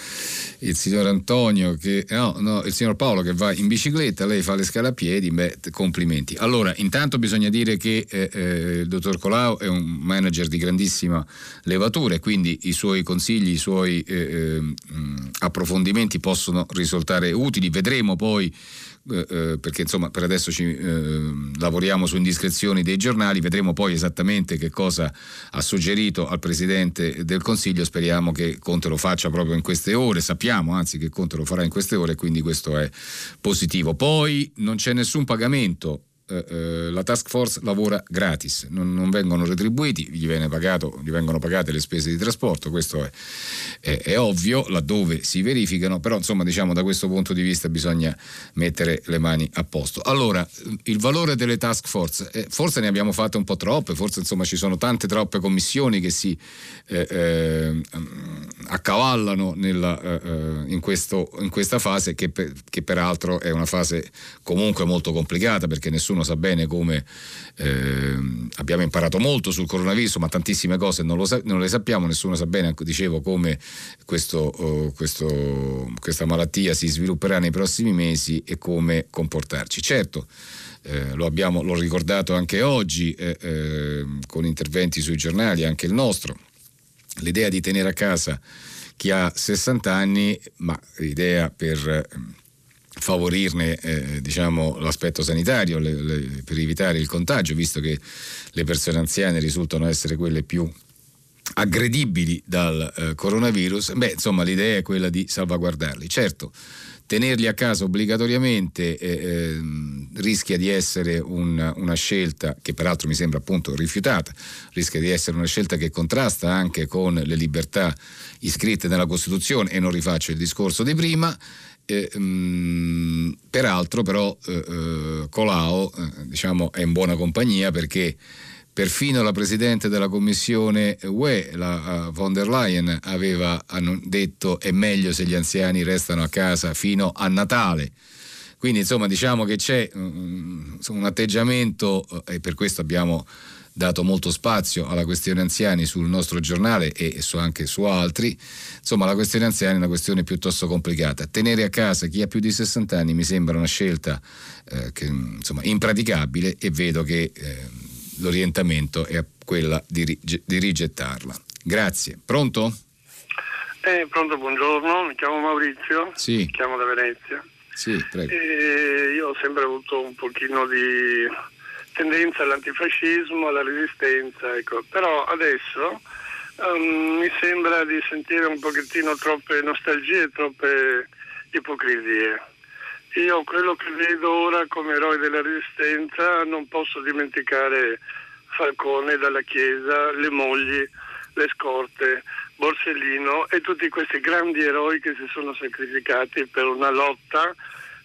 il signor Antonio che, no, no, il signor Paolo che va in bicicletta, lei fa le scale a piedi, beh complimenti. Allora intanto bisogna dire che eh, eh, il dottor Colau è un manager di grandissima levatura e quindi i suoi consigli, i suoi eh, eh, approfondimenti possono risultare utili. Vedremo poi eh, eh, perché insomma per adesso ci, eh, lavoriamo su indiscrezioni dei giornali, vedremo poi esattamente che cosa ha suggerito al Presidente del Consiglio, speriamo che Conte lo faccia proprio in queste ore, sappiamo anzi che Conte lo farà in queste ore, quindi questo è positivo. Poi non c'è nessun pagamento eh, eh, la task force lavora gratis, non, non, vengono retribuiti, gli, pagato, gli, vengono pagate le spese di trasporto, questo è, è, è, ovvio laddove si verificano, però insomma diciamo da questo punto di vista bisogna mettere le mani a posto. Allora, il valore delle task force, eh, forse ne abbiamo fatte un po' troppe, forse insomma ci sono tante troppe commissioni che si eh, eh accavallano nella, eh, in, questo, in, questa fase che, che peraltro è una fase comunque molto complicata perché nessuno nessuno sa bene come eh, abbiamo imparato molto sul coronavirus, ma tantissime cose non, sa- non le sappiamo, nessuno sa bene, dicevo, come questo, oh, questo, questa malattia si svilupperà nei prossimi mesi e come comportarci. Certo, eh, lo abbiamo l'ho ricordato anche oggi eh, eh, con interventi sui giornali, anche il nostro, l'idea di tenere a casa chi ha 60 anni, ma l'idea per favorirne eh, diciamo, l'aspetto sanitario le, le, per evitare il contagio, visto che le persone anziane risultano essere quelle più aggredibili dal eh, coronavirus, beh, insomma, l'idea è quella di salvaguardarli. Certo, tenerli a casa obbligatoriamente eh, eh, rischia di essere un, una scelta che peraltro mi sembra appunto rifiutata, rischia di essere una scelta che contrasta anche con le libertà iscritte nella Costituzione e non rifaccio il discorso di prima eh, mh, mm, peraltro però eh, eh, Colau eh, diciamo, è in buona compagnia perché perfino la Presidente della Commissione UE, la uh, von der Leyen, aveva detto è meglio se gli anziani restano a casa fino a Natale. Quindi insomma diciamo che c'è, mm, un atteggiamento e per questo abbiamo dato molto spazio alla questione anziani sul nostro giornale e su, anche su altri, insomma la questione anziani è una questione piuttosto complicata. Tenere a casa chi ha più di 60 anni mi sembra una scelta eh, che, insomma, impraticabile e vedo che eh, l'orientamento è quella di, di rigettarla. Grazie. Pronto? Eh, pronto, buongiorno, mi chiamo Maurizio, sì. mi chiamo da Venezia. Sì, prego. E io ho sempre avuto un pochino di tendenza all'antifascismo, alla resistenza, ecco. però adesso um, mi sembra di sentire un pochettino troppe nostalgie, troppe ipocrisie. Io quello che vedo ora come eroe della resistenza non posso dimenticare Falcone dalla Chiesa, le mogli, le scorte, Borsellino e tutti questi grandi eroi che si sono sacrificati per una lotta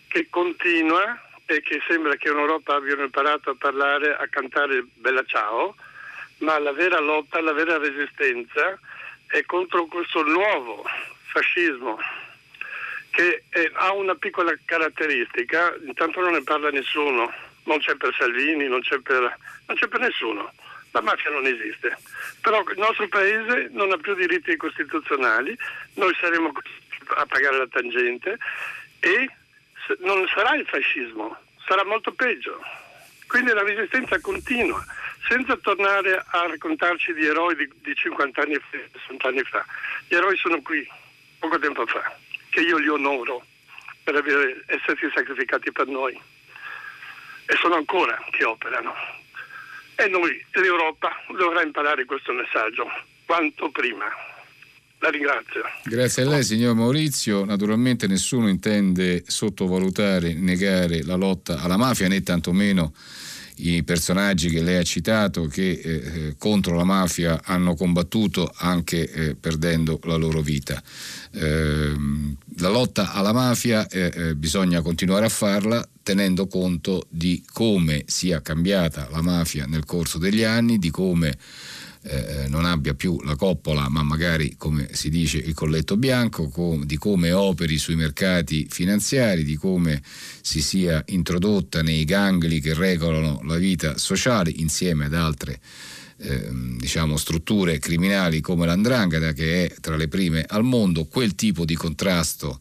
che continua e che sembra che in Europa abbiano imparato a parlare, a cantare Bella Ciao, ma la vera lotta, la vera resistenza è contro questo nuovo fascismo che è, ha una piccola caratteristica, intanto non ne parla nessuno, non c'è per Salvini, non c'è per, non c'è per nessuno, la mafia non esiste, però il nostro paese non ha più diritti costituzionali, noi saremo a pagare la tangente e non sarà il fascismo, sarà molto peggio. Quindi la resistenza continua, senza tornare a raccontarci di eroi di, di 50 anni fa, 60 anni fa. Gli eroi sono qui, poco tempo fa, che io li onoro per aver, essersi sacrificati per noi. E sono ancora che operano. E noi, l'Europa, dovrà imparare questo messaggio quanto prima. La ringrazio. Grazie a lei, signor Maurizio. Naturalmente nessuno intende sottovalutare, negare la lotta alla mafia, né tantomeno i personaggi che lei ha citato che eh, eh contro la mafia hanno combattuto anche eh, perdendo la loro vita. Eh, la lotta alla mafia eh, eh, bisogna continuare a farla tenendo conto di come sia cambiata la mafia nel corso degli anni, di come eh, non abbia più la coppola, ma magari, come si dice, il colletto bianco, com- di come operi sui mercati finanziari, di come si sia introdotta nei gangli che regolano la vita sociale insieme ad altre eh, diciamo, strutture criminali come l'Andrangheta, che è tra le prime al mondo, quel tipo di contrasto.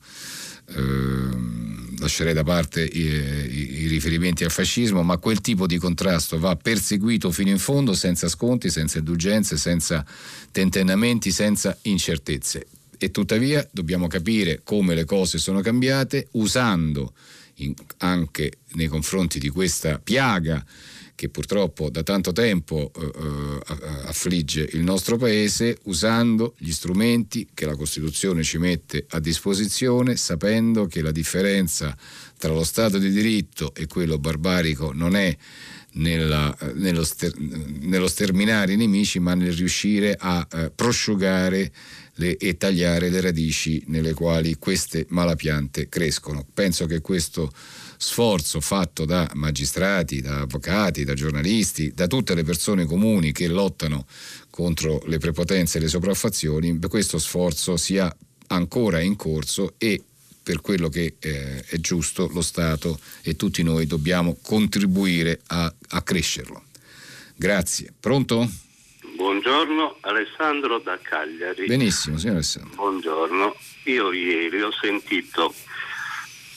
Eh, lascerei da parte i, i, i, riferimenti al fascismo, ma quel tipo di contrasto va perseguito fino in fondo senza sconti, senza indulgenze, senza tentennamenti, senza incertezze. E tuttavia dobbiamo capire come le cose sono cambiate usando in, anche nei confronti di questa piaga che purtroppo da tanto tempo eh, eh affligge il nostro Paese, usando gli strumenti che la Costituzione ci mette a disposizione, sapendo che la differenza tra lo Stato di diritto e quello barbarico non è nella, eh, nello, ster, nello, sterminare i nemici, ma nel riuscire a eh, prosciugare le, e tagliare le radici nelle quali queste malapiante crescono. Penso che questo sforzo fatto da magistrati, da avvocati, da giornalisti, da tutte le persone comuni che lottano contro le prepotenze e le sopraffazioni, questo sforzo sia ancora in corso e per quello che eh, è giusto lo Stato e tutti noi dobbiamo contribuire a, a crescerlo. Grazie. Pronto? Buongiorno, Alessandro da Cagliari. Benissimo, signor Alessandro. Buongiorno. Io ieri ho sentito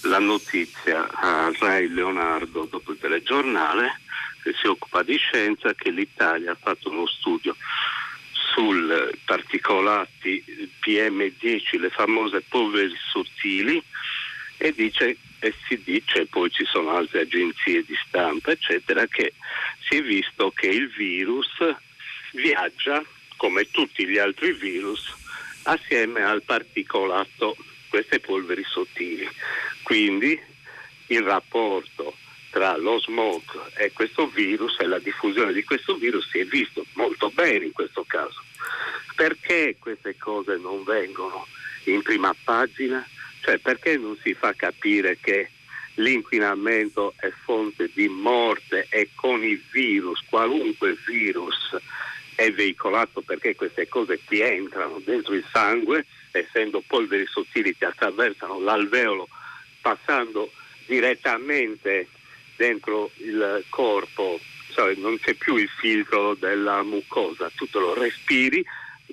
la notizia a Rai Leonardo dopo il telegiornale che si occupa di scienza che l'Italia ha fatto uno studio sul particolati PM10, le famose polveri sottili e dice e si dice, poi ci sono altre agenzie di stampa, eccetera, che si è visto che il virus viaggia, come tutti gli altri virus, assieme al particolato, queste polveri sottili. Quindi il rapporto tra lo smog e questo virus e la diffusione di questo virus si è visto molto bene in questo caso. Perché queste cose non vengono in prima pagina? Cioè perché non si fa capire che l'inquinamento è fonte di morte e con il virus, qualunque virus, è veicolato perché queste cose ti entrano dentro il sangue, essendo polveri sottili ti attraversano l'alveolo passando direttamente dentro il corpo, cioè non c'è più il filtro della mucosa, tu te lo respiri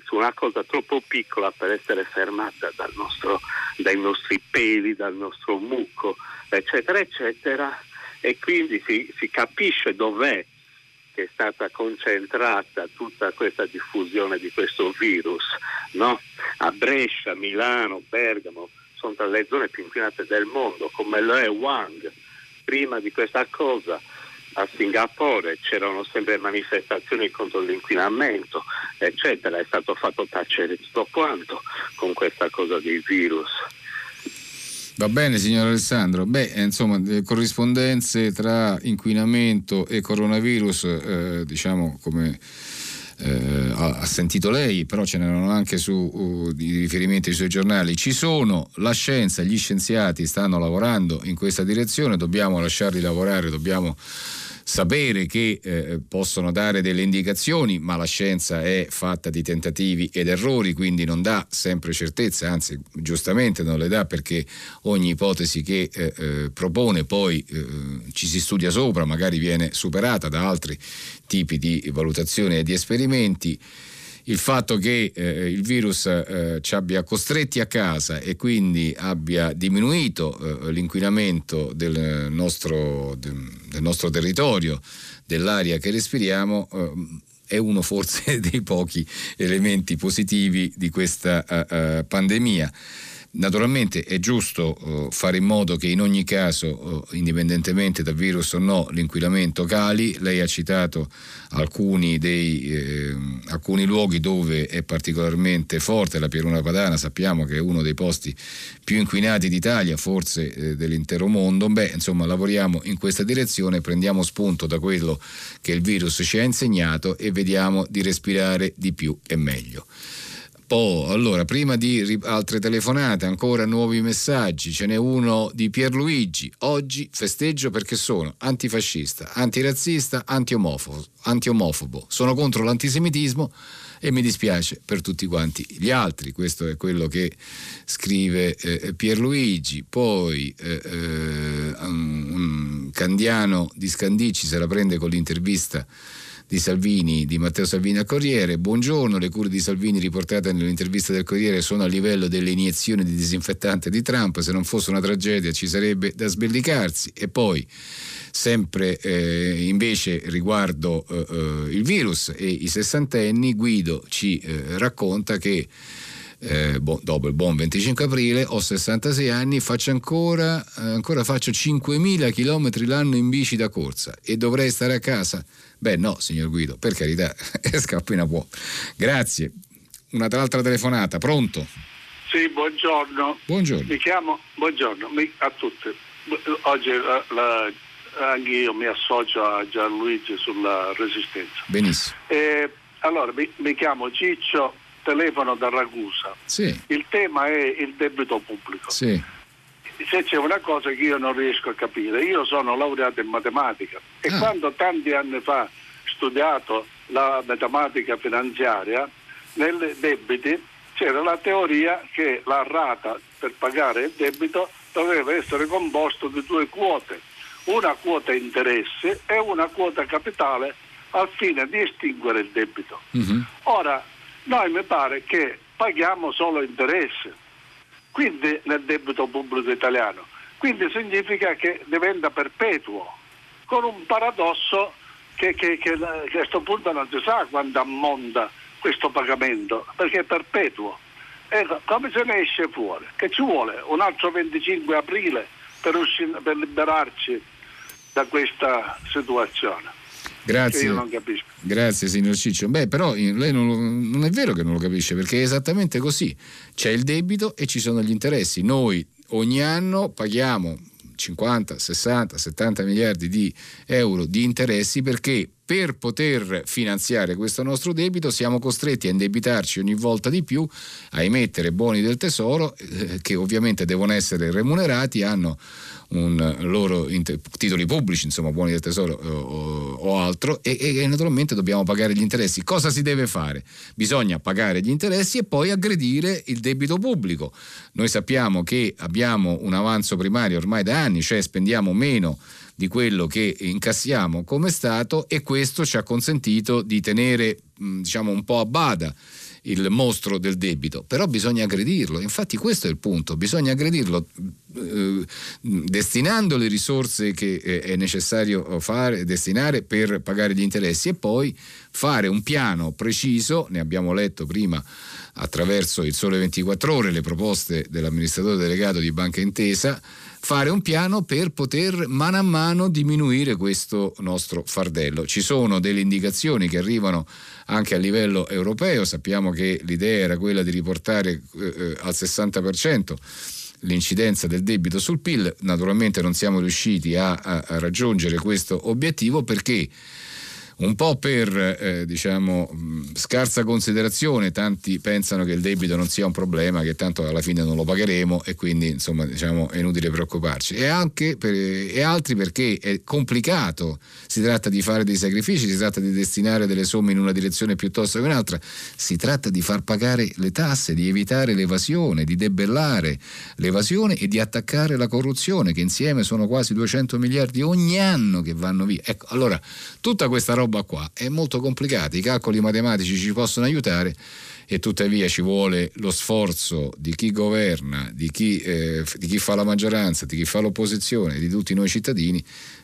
su una cosa troppo piccola per essere fermata nostro, dai nostri peli, dal nostro muco, eccetera, eccetera, e quindi si, si capisce dov'è che è stata concentrata tutta questa diffusione di questo virus, no? A Brescia, Milano, Bergamo, sono tra le zone più inquinate del mondo, come lo è Wang. Prima di questa cosa a Singapore c'erano sempre manifestazioni contro l'inquinamento, eccetera, è stato fatto tacere tutto quanto con questa cosa dei virus. Va bene, signor Alessandro. Beh, eh, insomma, corrispondenze tra inquinamento e coronavirus, eh, diciamo come eh, ha sentito lei, però ce n'erano anche su uh, riferimenti sui giornali. Ci sono, la scienza, gli scienziati stanno lavorando in questa direzione, dobbiamo lasciarli lavorare, dobbiamo sapere che eh, possono dare delle indicazioni, ma la scienza è fatta di tentativi ed errori, quindi non dà sempre certezza, anzi giustamente non le dà perché ogni ipotesi che eh, eh, propone poi eh, ci si studia sopra, magari viene superata da altri tipi di valutazioni e di esperimenti il fatto che eh, il virus eh, ci abbia costretti a casa e quindi abbia diminuito eh, l'inquinamento del nostro, del nostro, territorio, dell'aria che respiriamo, eh, è uno forse dei pochi elementi positivi di questa uh, uh, pandemia. Naturalmente è giusto uh, fare in modo che in ogni caso, uh, indipendentemente dal virus o no, l'inquinamento cali. Lei ha citato alcuni, dei, eh, alcuni luoghi dove è particolarmente forte la Pieruna Padana, sappiamo che è uno dei posti più inquinati d'Italia, forse eh, dell'intero mondo. Beh, insomma, lavoriamo in questa direzione, prendiamo spunto da quello che il virus ci ha insegnato e vediamo di respirare di più e meglio. Poi, allora, prima di altre telefonate, ancora nuovi messaggi. Ce n'è uno di Pierluigi. Oggi festeggio perché sono antifascista, antirazzista, antiomofobo. antiomofobo. Sono contro l'antisemitismo e mi dispiace per tutti quanti gli altri. Questo è quello che scrive eh, Pierluigi. Poi eh, eh, un Candiano di Scandicci se la prende con l'intervista di Salvini, di Matteo Salvini al Corriere. Buongiorno, le cure di Salvini riportate nell'intervista del Corriere sono a livello delle iniezioni di disinfettante di Trump, se non fosse una tragedia ci sarebbe da sbellicarsi. E poi sempre eh, invece riguardo eh, eh il virus e i sessantenni, Guido ci eh, racconta che eh, bo, dopo il buon 25 aprile, ho 66 anni, faccio ancora, eh, ancora faccio 5.000 km l'anno in bici da corsa e dovrei stare a casa? Beh no, signor Guido, per carità, esca appena può. Grazie. Un'altra telefonata, pronto? Sì, buongiorno. Buongiorno. Mi chiamo, buongiorno mi, a tutti. Oggi la, la, anche io mi associo a Gianluigi sulla resistenza. Benissimo. Eh, allora, mi, mi chiamo Ciccio, telefono da Ragusa. Sì. Il tema è il debito pubblico. Sì. Se c'è una cosa che io non riesco a capire, io sono laureato in matematica e ah. quando tanti anni fa ho studiato la matematica finanziaria, nelle debiti c'era la teoria che la rata per pagare il debito doveva essere composta di due quote, una quota interesse e una quota capitale al fine di estinguere il debito. Mm-hmm. Ora, noi mi pare che paghiamo solo interesse, quindi nel debito pubblico italiano. Quindi significa che diventa perpetuo, con un paradosso che, che, che, a questo punto non si sa quando ammonta questo pagamento, perché è perpetuo. Ecco, come se ne esce fuori? Che ci vuole un altro 25 aprile per, uscire, per liberarci da questa situazione? Grazie. io non capisco. Grazie signor Ciccio. Beh, però lei non, non, è vero che non lo capisce, perché è esattamente così. C'è il debito e ci sono gli interessi. Noi ogni anno paghiamo 50, 60, 70 miliardi di euro di interessi perché per poter finanziare questo nostro debito siamo costretti a indebitarci ogni volta di più, a emettere buoni del tesoro eh, che ovviamente devono essere remunerati, hanno un loro inter- titoli pubblici, insomma buoni del tesoro o, o altro, e, e, naturalmente dobbiamo pagare gli interessi. Cosa si deve fare? Bisogna pagare gli interessi e poi aggredire il debito pubblico. Noi sappiamo che abbiamo un avanzo primario ormai da anni, cioè spendiamo meno di quello che incassiamo come Stato e questo ci ha consentito di tenere diciamo un po' a bada il mostro del debito, però bisogna aggredirlo, infatti questo è il punto, bisogna aggredirlo eh, destinando le risorse che eh, è necessario fare, destinare per pagare gli interessi e poi fare un piano preciso, ne abbiamo letto prima attraverso il Sole 24 ore le proposte dell'amministratore delegato di Banca Intesa, fare un piano per poter mano a mano diminuire questo nostro fardello. Ci sono delle indicazioni che arrivano anche a livello europeo, sappiamo che l'idea era quella di riportare eh, eh al 60% l'incidenza del debito sul PIL, naturalmente non siamo riusciti a, a, a raggiungere questo obiettivo perché un po' per eh, diciamo, scarsa considerazione, tanti pensano che il debito non sia un problema, che tanto alla fine non lo pagheremo e quindi insomma, diciamo, è inutile preoccuparci. E, anche per, e altri perché è complicato, si tratta di fare dei sacrifici, si tratta di destinare delle somme in una direzione piuttosto che un'altra, si tratta di far pagare le tasse, di evitare l'evasione, di debellare l'evasione e di attaccare la corruzione, che insieme sono quasi 200 miliardi ogni anno che vanno via. Ecco, allora tutta questa roba roba qua è molto complicata, i calcoli matematici ci possono aiutare e tuttavia ci vuole lo sforzo di chi governa, di chi, eh, di chi fa la maggioranza, di chi fa l'opposizione, di tutti noi cittadini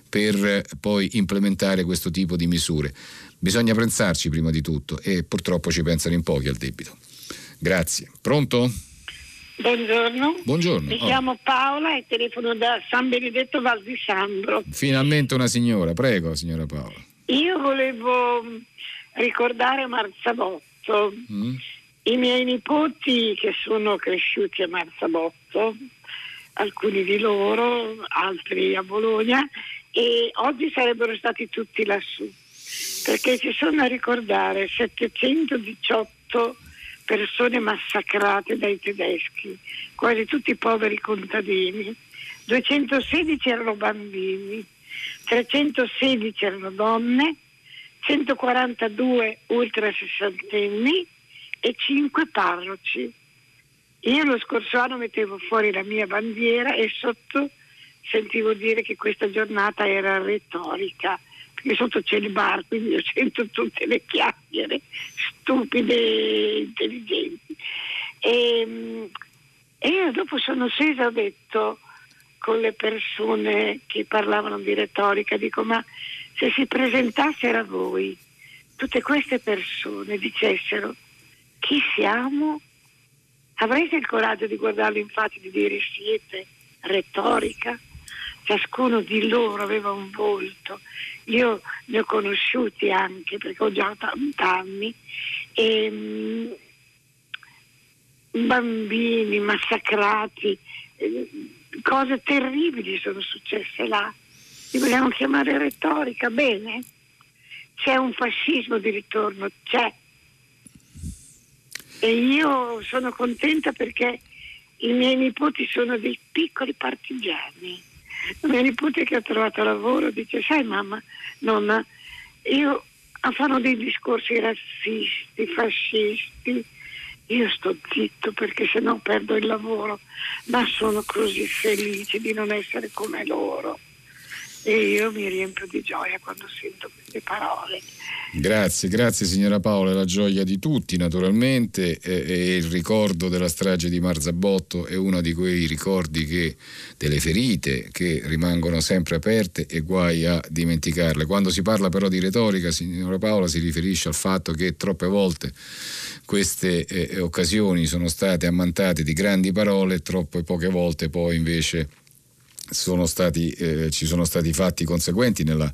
per poi implementare questo tipo di misure. Bisogna pensarci prima di tutto e purtroppo ci pensano in pochi al debito. Grazie. Pronto? Buongiorno. Buongiorno. Mi oh. chiamo Paola e telefono da San Benedetto Val di Sambro. Finalmente una signora, prego signora Paola. Io volevo ricordare Marzabotto. Mm. I miei nipoti che sono cresciuti a Marzabotto, alcuni di loro, altri a Bologna, e oggi sarebbero stati tutti lassù, perché ci sono a ricordare 718 persone massacrate dai tedeschi, quasi tutti poveri contadini, 216 erano bambini, 316 erano donne, 142 ultra sessantenni e 5 parroci. Io lo scorso anno mettevo fuori la mia bandiera e sotto sentivo dire che questa giornata era retorica, perché sotto c'è il bar, quindi io sento tutte le chiacchiere stupide e intelligenti. E, e io dopo sono scesa e ho detto con le persone che parlavano di retorica, dico ma se si presentassero a voi tutte queste persone dicessero chi siamo, avreste il coraggio di faccia e di dire siete retorica? Ciascuno di loro aveva un volto, io ne ho conosciuti anche perché ho già 80 anni, e, um, bambini massacrati. Eh, cose terribili sono successe là. Li vogliamo chiamare retorica, bene? C'è un fascismo di ritorno, c'è. E io sono contenta perché i miei nipoti sono dei piccoli partigiani. La mia nipote che ha trovato lavoro dice, sai mamma, nonna, io fanno dei discorsi razzisti, fascisti, io sto zitto perché sennò perdo il lavoro, ma sono così felice di non essere come loro. E io mi riempio di gioia quando sento queste parole. Grazie, grazie signora Paola, la gioia di tutti naturalmente e, e, il ricordo della strage di Marzabotto è uno di quei ricordi che, delle ferite che rimangono sempre aperte e guai a dimenticarle. Quando si parla però di retorica, signora Paola si riferisce al fatto che troppe volte queste eh, occasioni sono state ammantate di grandi parole, troppe poche volte poi invece sono stati, eh, ci sono stati fatti conseguenti nella,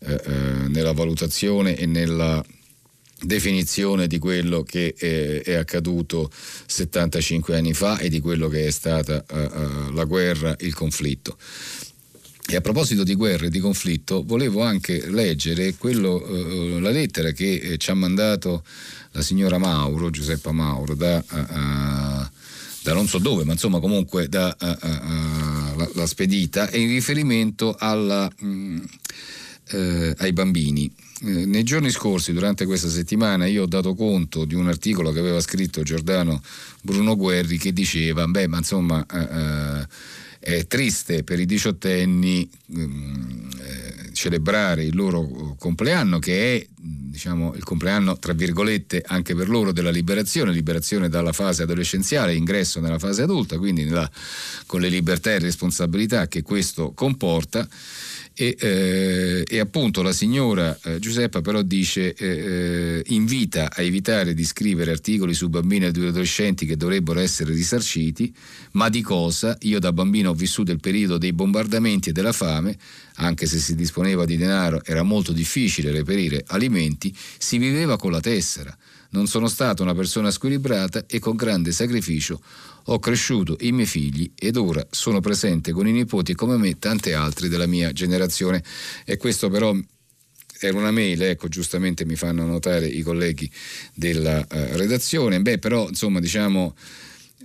eh, eh nella valutazione e nella definizione di quello che è, è, accaduto 75 anni fa e di quello che è stata uh, la guerra, il conflitto. E a proposito di guerra e di conflitto, volevo anche leggere quello, la lettera che ci ha mandato la signora Mauro, Giuseppa Mauro, da, da non so dove, ma insomma comunque da, la, la, spedita, è in riferimento alla, mh, mm, eh, ai bambini. Eh, nei giorni scorsi, durante questa settimana, io ho dato conto di un articolo che aveva scritto Giordano Bruno Guerri che diceva, beh, ma insomma... Eh, eh È triste per i diciottenni mm, eh, celebrare il loro compleanno che è diciamo, il compleanno, tra virgolette, anche per loro della liberazione, liberazione dalla fase adolescenziale, ingresso nella fase adulta, quindi nella, con le libertà e responsabilità che questo comporta. E, eh, e, appunto la signora eh, Giuseppa però dice eh, eh invita a evitare di scrivere articoli su bambini e adolescenti che dovrebbero essere risarciti ma di cosa? Io da bambino ho vissuto il periodo dei bombardamenti e della fame anche se si disponeva di denaro era molto difficile reperire alimenti si viveva con la tessera non sono stata una persona squilibrata e con grande sacrificio ho cresciuto i miei figli ed ora sono presente con i nipoti come me tante altre della mia generazione e questo però era una mail, ecco, giustamente mi fanno notare i colleghi della uh, redazione. Beh, però, insomma, diciamo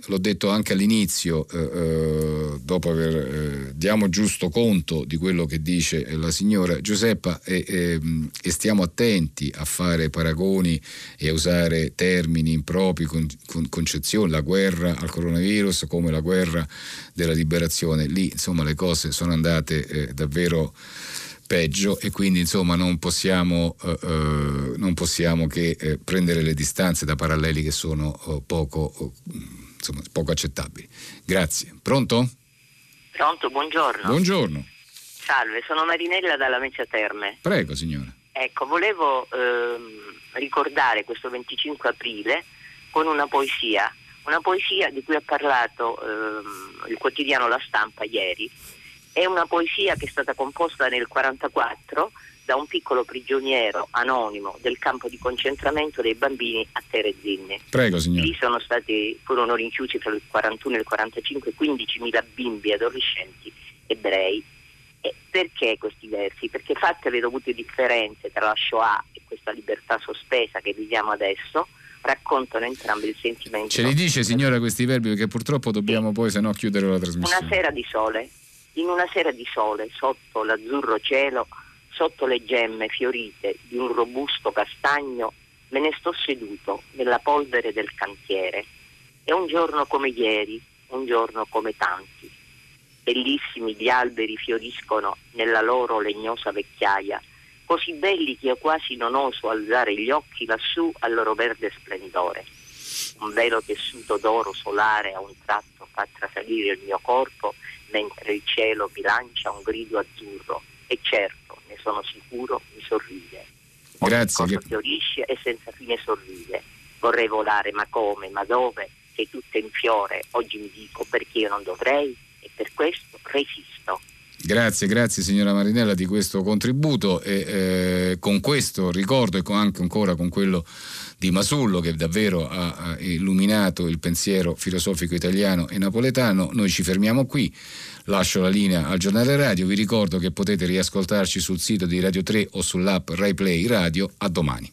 l'ho detto anche all'inizio, eh, eh, dopo aver eh, diamo giusto conto di quello che dice la signora Giuseppa e, e, e, stiamo attenti a fare paragoni e a usare termini impropri, con, con concezioni, la guerra al coronavirus come la guerra della liberazione. Lì insomma le cose sono andate eh, davvero peggio e quindi insomma non possiamo, eh, eh non possiamo che eh, prendere le distanze da paralleli che sono oh, poco oh, insomma, poco accettabili. Grazie. Pronto? Pronto, buongiorno. Buongiorno. Salve, sono Marinella dalla Lamezia Terme. Prego, signora. Ecco, volevo ehm, ricordare questo 25 aprile con una poesia, una poesia di cui ha parlato ehm, il quotidiano La Stampa ieri. È una poesia che è stata composta nel 1944 da un piccolo prigioniero anonimo del campo di concentramento dei bambini a Terezinne. Prego, signore. Lì sono stati, furono rinchiusi tra il 41 e il 45 15.000 bimbi adolescenti ebrei. E perché questi versi? Perché fatte le dovute differenze tra la Shoah e questa libertà sospesa che viviamo adesso, raccontano entrambi il sentimento. Ce li dice signora questi verbi perché purtroppo dobbiamo sì. poi se no chiudere la trasmissione. Una sera di sole, in una sera di sole, sotto l'azzurro cielo, sotto le gemme fiorite di un robusto castagno me ne sto seduto nella polvere del cantiere. È un giorno come ieri, un giorno come tanti. Bellissimi gli alberi fioriscono nella loro legnosa vecchiaia, così belli che io quasi non oso alzare gli occhi lassù al loro verde splendore. Un velo tessuto d'oro solare a un tratto fa trasalire il mio corpo mentre il cielo bilancia un grido azzurro e certo sono sicuro, mi sorride. Grazie. Ogni cosa fiorisce e senza fine sorride. Vorrei volare, ma come, ma dove? Sei tutta in fiore. Oggi mi dico perché io non dovrei e per questo resisto. Grazie, grazie signora Marinella di questo contributo e eh, con questo ricordo e con anche ancora con quello di Masullo che davvero ha, illuminato il pensiero filosofico italiano e napoletano, noi ci fermiamo qui. Lascio la linea al giornale radio, vi ricordo che potete riascoltarci sul sito di Radio 3 o sull'app RaiPlay Radio. A domani.